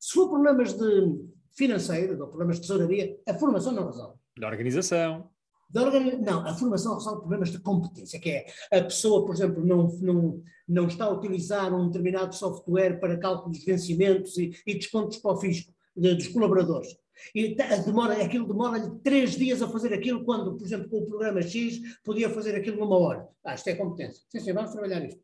Se for problemas de financeiros ou problemas de tesouraria, a formação não resolve. Da organização. Da organi... Não, a formação resolve problemas de competência, que é a pessoa, por exemplo, não, não, não está a utilizar um determinado software para cálculo de vencimentos e, e descontos para o fisco de, dos colaboradores. E demora, aquilo demora-lhe três dias a fazer aquilo, quando, por exemplo, com o programa X podia fazer aquilo numa hora. Ah, isto é competência. Sim, sim, vamos trabalhar isto.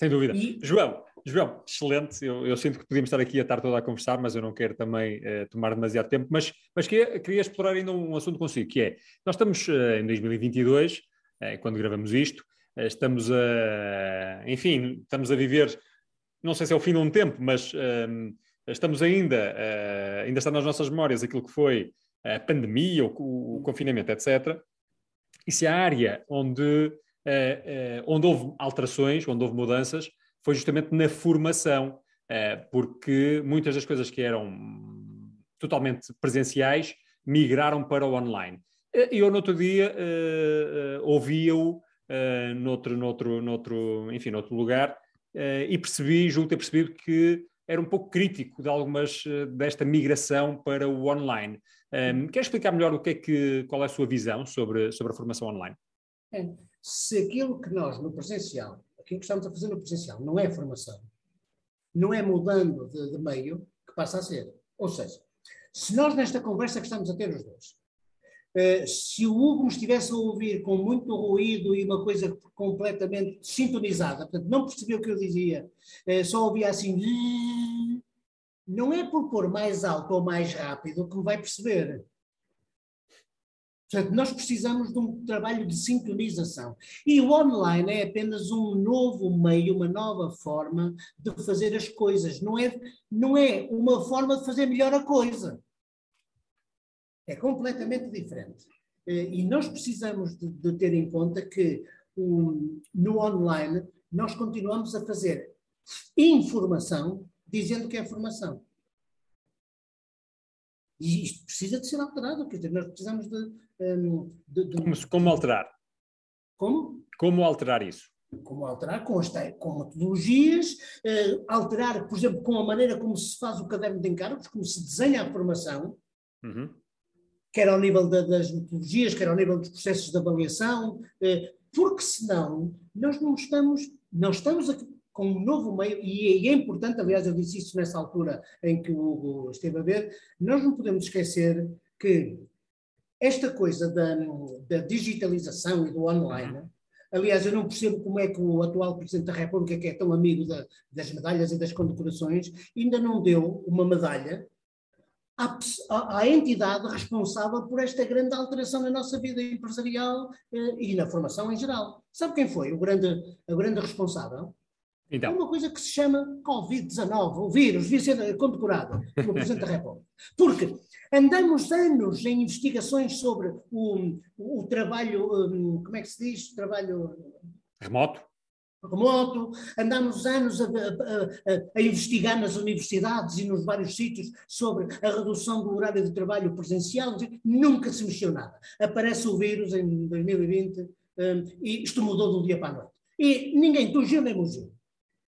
Sem dúvida. E... João, João, excelente. Eu, eu, sinto que podíamos estar aqui a estar toda a conversar, mas eu não quero também uh, tomar demasiado tempo. Mas, mas queria, queria, explorar ainda um assunto consigo, que é, nós estamos uh, em 2022, uh, quando gravamos isto, estamos a, enfim, estamos a viver, não sei se é o fim de um tempo, mas ehm, estamos ainda, ainda está nas nossas memórias aquilo que foi a pandemia, o, o confinamento, etc. E se a área onde, onde houve alterações, onde houve mudanças, foi justamente na formação, eh, porque muitas das coisas que eram totalmente presenciais migraram para o online. Eh, eu, no outro dia, ouvi-o uh, noutro, noutro, noutro, enfim, noutro lugar e percebi, julgo ter percebido que era um pouco crítico de algumas desta migração para o online. Um, quer explicar melhor o que é que, qual é a sua visão sobre, sobre a formação online? É, se aquilo que nós no presencial aquilo que estamos a fazer no presencial não é formação, não é mudando de, de meio que passa a ser. Ou seja, se nós nesta conversa que estamos a ter os dois, uh, se o Hugo me estivesse a ouvir com muito ruído e uma coisa completamente sintonizada, portanto não percebeu o que eu dizia, uh, só ouvia assim, não é por pôr mais alto ou mais rápido que me vai perceber. Portanto, nós precisamos de um trabalho de sintonização. E o online é apenas um novo meio, uma nova forma de fazer as coisas. Não é, não é uma forma de fazer melhor a coisa. É completamente diferente. Eh, e nós precisamos de, de ter em conta que um, no online nós continuamos a fazer informação dizendo que é formação. E isto precisa de ser alterado, quer dizer, nós precisamos de. Um, de, de... Como, como, alterar? Como? Como alterar isso? Como alterar com, as, com metodologias, uh, alterar, por exemplo, com a maneira como se faz o caderno de encargos, como se desenha a formação, uhum. quer ao nível da, das metodologias, quer ao nível dos processos de avaliação, uh, porque senão nós não estamos, não estamos aqui com um novo meio, e é importante, aliás, eu disse isso nessa altura em que o Hugo esteve a ver, nós não podemos esquecer que esta coisa da, da digitalização e do online, aliás, eu não percebo como é que o atual Presidente da República, que é tão amigo da, das medalhas e das condecorações, ainda não deu uma medalha à, à, entidade responsável por esta grande alteração na nossa vida empresarial eh, e na formação em geral. Sabe quem foi o grande, a grande responsável? Então. É uma coisa que se chama Covid-19, o vírus, devia ser condecorado pelo Presidente da República. Porque andamos anos em investigações sobre o, o, trabalho, um, como é que se diz? Trabalho. Remoto. Remoto, andamos anos a, a, a, a, investigar nas universidades e nos vários sítios sobre a redução do horário de trabalho presencial, nunca se mexeu nada. Aparece o vírus em 2020 um, e isto mudou de um dia para a noite. E ninguém tugiu nem mugiu.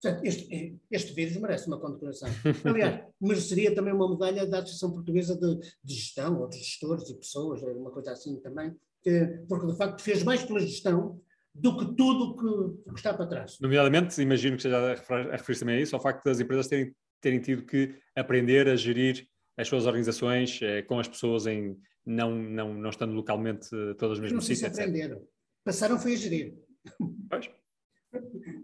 Portanto, este, este vírus merece uma condecoração. Aliás, mereceria também uma medalha da Associação Portuguesa de, de Gestão, ou de gestores e pessoas, uma coisa assim também, que, porque de facto fez mais pela gestão do que tudo que, que está para trás. Nomeadamente, imagino que seja a referir também a isso, ao facto das empresas terem, terem tido que aprender a gerir as suas organizações eh, com as pessoas em não, não, não estando localmente eh, todas no mesmo sítio, etc. aprenderam. Passaram foi a gerir. Pois.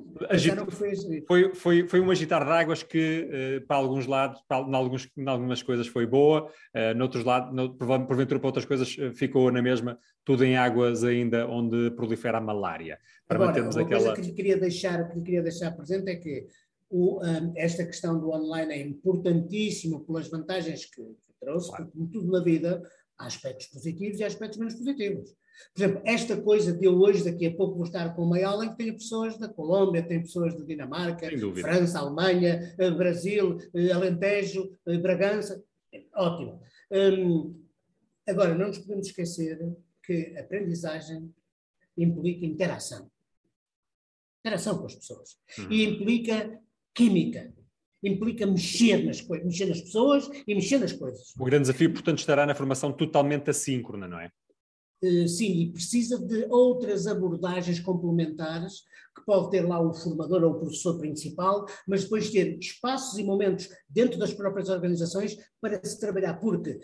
foi, foi, foi um agitar de águas que, uh, para alguns lados, para, em, alguns, em algumas coisas foi boa, uh, noutros lados, no, porventura para outras coisas, uh, ficou na mesma, tudo em águas ainda onde prolifera a malária. Para Agora, uma aquela... coisa que lhe queria deixar, que queria deixar presente é que o, um, esta questão do online é importantíssimo pelas vantagens que, que trouxe, claro. porque, como tudo na vida, há aspectos positivos e há aspectos menos positivos. Por exemplo, esta coisa de eu hoje, daqui a pouco, vou estar com uma aula em que tenho pessoas da Colômbia, tenho pessoas da Dinamarca, França, Alemanha, eh, Brasil, eh, Alentejo, eh, Bragança. Ótimo. Hum, agora, não nos podemos esquecer que aprendizagem implica interação. Interação com as pessoas. Uhum. E implica química. Implica mexer nas coisas, mexer nas pessoas e mexer nas coisas. O grande desafio, portanto, estará na formação totalmente assíncrona, não é? Eh, sim, e precisa de outras abordagens complementares, que pode ter lá o formador ou o professor principal, mas depois ter espaços e momentos dentro das próprias organizações para se trabalhar, porque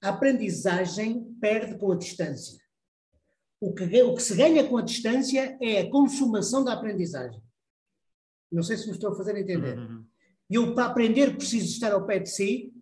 a aprendizagem perde com a distância. O que, o que se ganha com a distância é a consumação da aprendizagem. Não sei se me estou a fazer entender. Uhum. Eu, para aprender, preciso estar ao pé de si,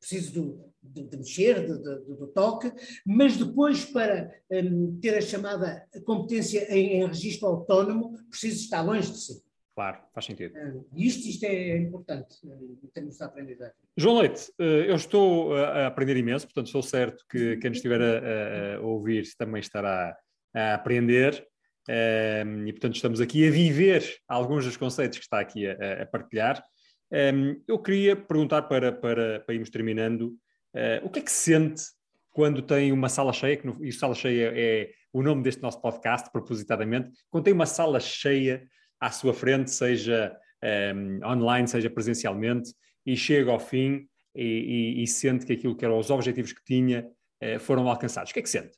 preciso do, de, de mexer, de, de, do toque, mas depois, para um, ter a chamada competência em, em registro autónomo, preciso estar longe de si. Claro, faz sentido. Um, e isto, isto é importante um, em termos de aprendizagem. João Leite, eu estou a aprender imenso, portanto, estou certo que quem estiver a, a ouvir também estará a aprender. Um, e, portanto, estamos aqui a viver alguns dos conceitos que está aqui a, a partilhar. Um, eu queria perguntar para, para, para irmos terminando, uh, o que é que se sente quando tem uma sala cheia, que no, e sala cheia é o nome deste nosso podcast, propositadamente, quando tem uma sala cheia à sua frente, seja um, online, seja presencialmente, e chega ao fim e, e, e, sente que aquilo que eram os objetivos que tinha uh, foram alcançados. O que é que sente?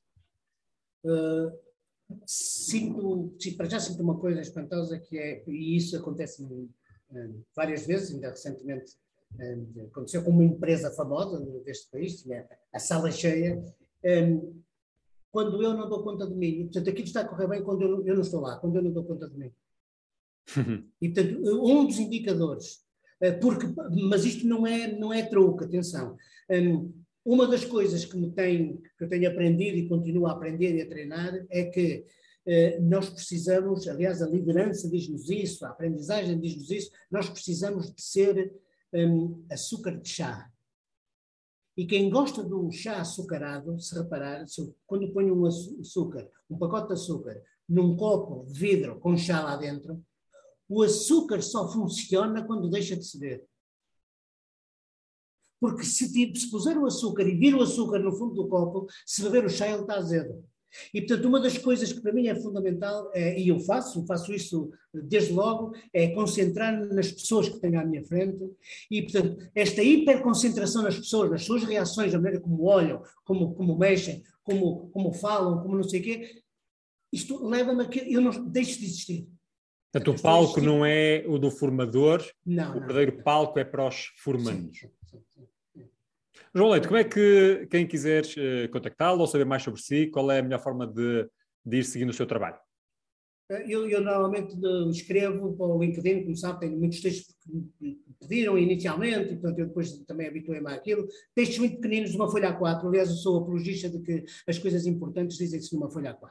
Uh, sinto, para já sinto uma coisa espantosa que é, e isso acontece várias vezes, ainda recentemente aconteceu com uma empresa famosa deste país, tinha a sala cheia, quando eu não dou conta de mim. Portanto, aquilo está a correr bem quando eu, eu não estou lá, quando eu não dou conta de mim. e, portanto, um dos indicadores, eh, porque, mas isto não é, não é truque, atenção. Uma das coisas que, me tem, que eu tenho aprendido e continuo a aprender e a treinar é que eh, nós precisamos, aliás, a liderança diz-nos isso, a aprendizagem diz-nos isso, nós precisamos de ser um, açúcar de chá. E quem gosta de um chá açucarado, se reparar, se quando põe um açúcar, um pacote de açúcar, num copo de vidro com chá lá dentro, o açúcar só funciona quando deixa de ceder. Porque se, se puser o açúcar e vir o açúcar no fundo do copo, se beber o chá, ele está azedo. E, portanto, uma das coisas que para mim é fundamental, é, e eu faço, faço isso desde logo, é concentrar-me nas pessoas que tenho à minha frente. E, portanto, esta hiperconcentração nas pessoas, nas suas reações, a maneira como olham, como, como mexem, como, como falam, como não sei o quê, isto leva-me a que eu não deixo de existir. Portanto, o palco não é o do formador, não, o não. verdadeiro palco é para os formandos. Sim, sim, sim. João Leite, como é que quem quiser uh, contactá-lo ou saber mais sobre si, qual é a melhor forma de, de ir seguindo o seu trabalho? Eu, eu, normalmente escrevo para o LinkedIn, como sabe, tenho muitos textos que me pediram inicialmente, e portanto eu depois também habituei-me àquilo. Textos muito pequeninos de uma folha A4. Aliás, eu sou apologista de que as coisas importantes dizem-se numa folha A4.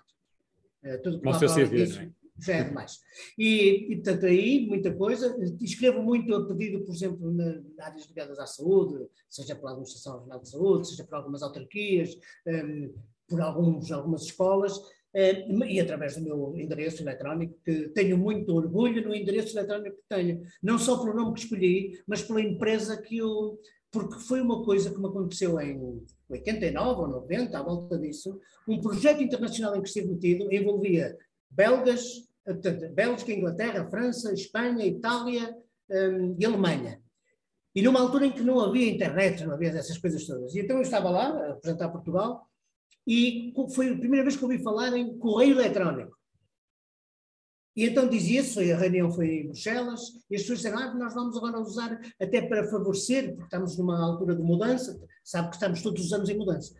Uh, tudo o seu é? Já é demais. E, e, portanto, aí, muita coisa. Escrevo muito a pedido, por exemplo, na, áreas ligadas à saúde, seja pela Administração Regional de Saúde, seja por algumas autarquias, um, por alguns, algumas escolas, um, e através do meu endereço eletrónico, que tenho muito orgulho no endereço eletrónico que tenho. Não só pelo nome que escolhi, mas pela empresa que eu. Porque foi uma coisa que me aconteceu em 89 ou 90, à volta disso, um projeto internacional em que estive metido envolvia belgas, portanto, Bélgica, Inglaterra, França, Espanha, Itália um, e Alemanha. E numa altura em que não havia internet, não havia essas coisas todas. E então eu estava lá a representar Portugal e foi a primeira vez que ouvi falar em correio eletrónico. E então dizia-se, a reunião foi em Bruxelas, e as pessoas disseram, ah, nós vamos agora usar até para favorecer, porque estamos numa altura de mudança, sabe que estamos todos os anos em mudança.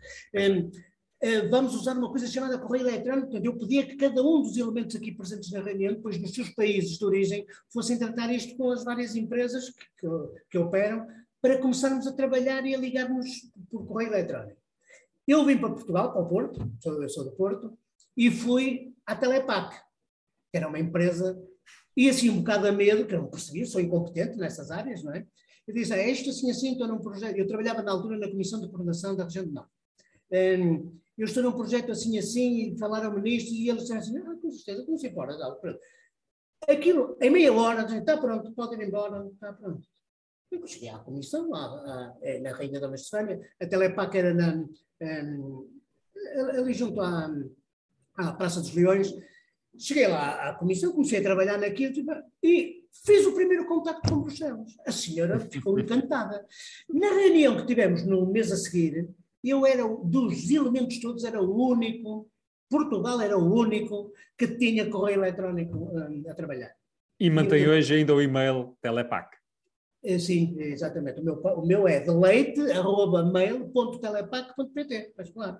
Uh, vamos usar uma coisa chamada correio eletrónico. Eu pedia que cada um dos elementos aqui presentes na reunião, depois nos seus países de origem, fossem tratar isto com as várias empresas que, que, que operam, para começarmos a trabalhar e a ligarmos por correio eletrónico. Eu vim para Portugal, para o Porto, sou, sou do Porto, e fui à Telepac, que era uma empresa, e assim um bocado a medo, que eu não percebi, sou incompetente nessas áreas, não é? Eu disse, é isto assim, assim, estou num projeto. Eu trabalhava na altura na Comissão de Coordenação da Região do Norte. Um, eu estou num projeto assim, assim, e falaram-me nisto, e eles disseram assim, ah, com certeza, não se importa, não, pronto. Aquilo, em meia hora, está pronto, pode ir embora, está pronto. Eu cheguei à comissão, à, à, na Rainha da Westfália, a Telepac era na, um, ali junto à, à Praça dos Leões, cheguei lá à comissão, comecei a trabalhar naquilo, tipo, e fiz o primeiro contacto com Bruxelas. A senhora ficou encantada. Na reunião que tivemos no mês a seguir, eu era, dos elementos todos, era o único, Portugal era o único que tinha correio eletrónico um, a trabalhar. E mantém eu, hoje ainda o e-mail Telepac. Eh, sim, exatamente. O meu, o meu é deleite.mail.telepac.pt, mas claro.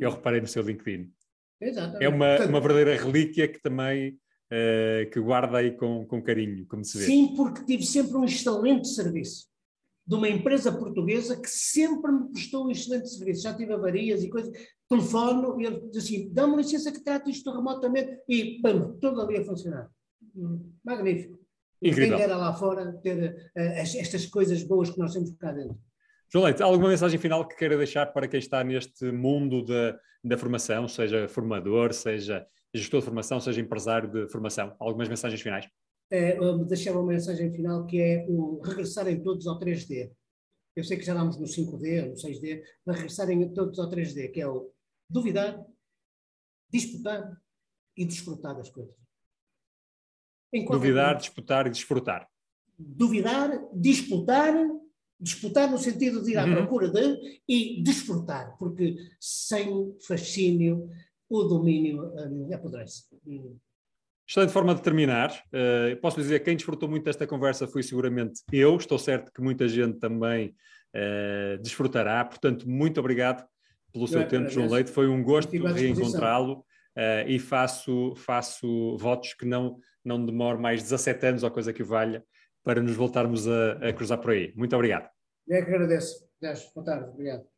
Eu reparei no seu LinkedIn. Exatamente. É uma, uma verdadeira relíquia que também uh, que guarda aí com, com carinho, como se vê. Sim, porque tive sempre um excelente serviço de uma empresa portuguesa que sempre me prestou um excelente serviço. Já tive avarias e coisas, telefono e ele diz assim: dá-me licença que trato isto remotamente e pum, tudo ali a funcionar. Magnífico. Incrível. Quem dera lá fora ter uh, estas coisas boas que nós temos cá dentro. João Leite, alguma mensagem final que queira deixar para quem está neste mundo da, da formação, seja formador, seja gestor de formação, seja empresário de formação? Algumas mensagens finais? É, deixar uma mensagem final que é o regressarem todos ao 3D. Eu sei que já damos no 5D, no 6D, mas regressarem todos ao 3D, que é o duvidar, disputar e desfrutar das coisas. Duvidar, disputar e desfrutar. Duvidar, disputar Disputar no sentido de ir à uhum. procura de e desfrutar, porque sem fascínio o domínio um, apodrece. Excelente forma de terminar. Uh, posso dizer que quem desfrutou muito desta conversa foi seguramente eu. Estou certo que muita gente também uh, desfrutará. Portanto, muito obrigado pelo seu é, tempo, João Leite. Foi um gosto reencontrá-lo uh, e faço, faço votos que não, não demore mais 17 anos ou coisa que valha para nos voltarmos a, a cruzar por aí. Muito obrigado. Eu é que agradeço. Boa tarde. Obrigado.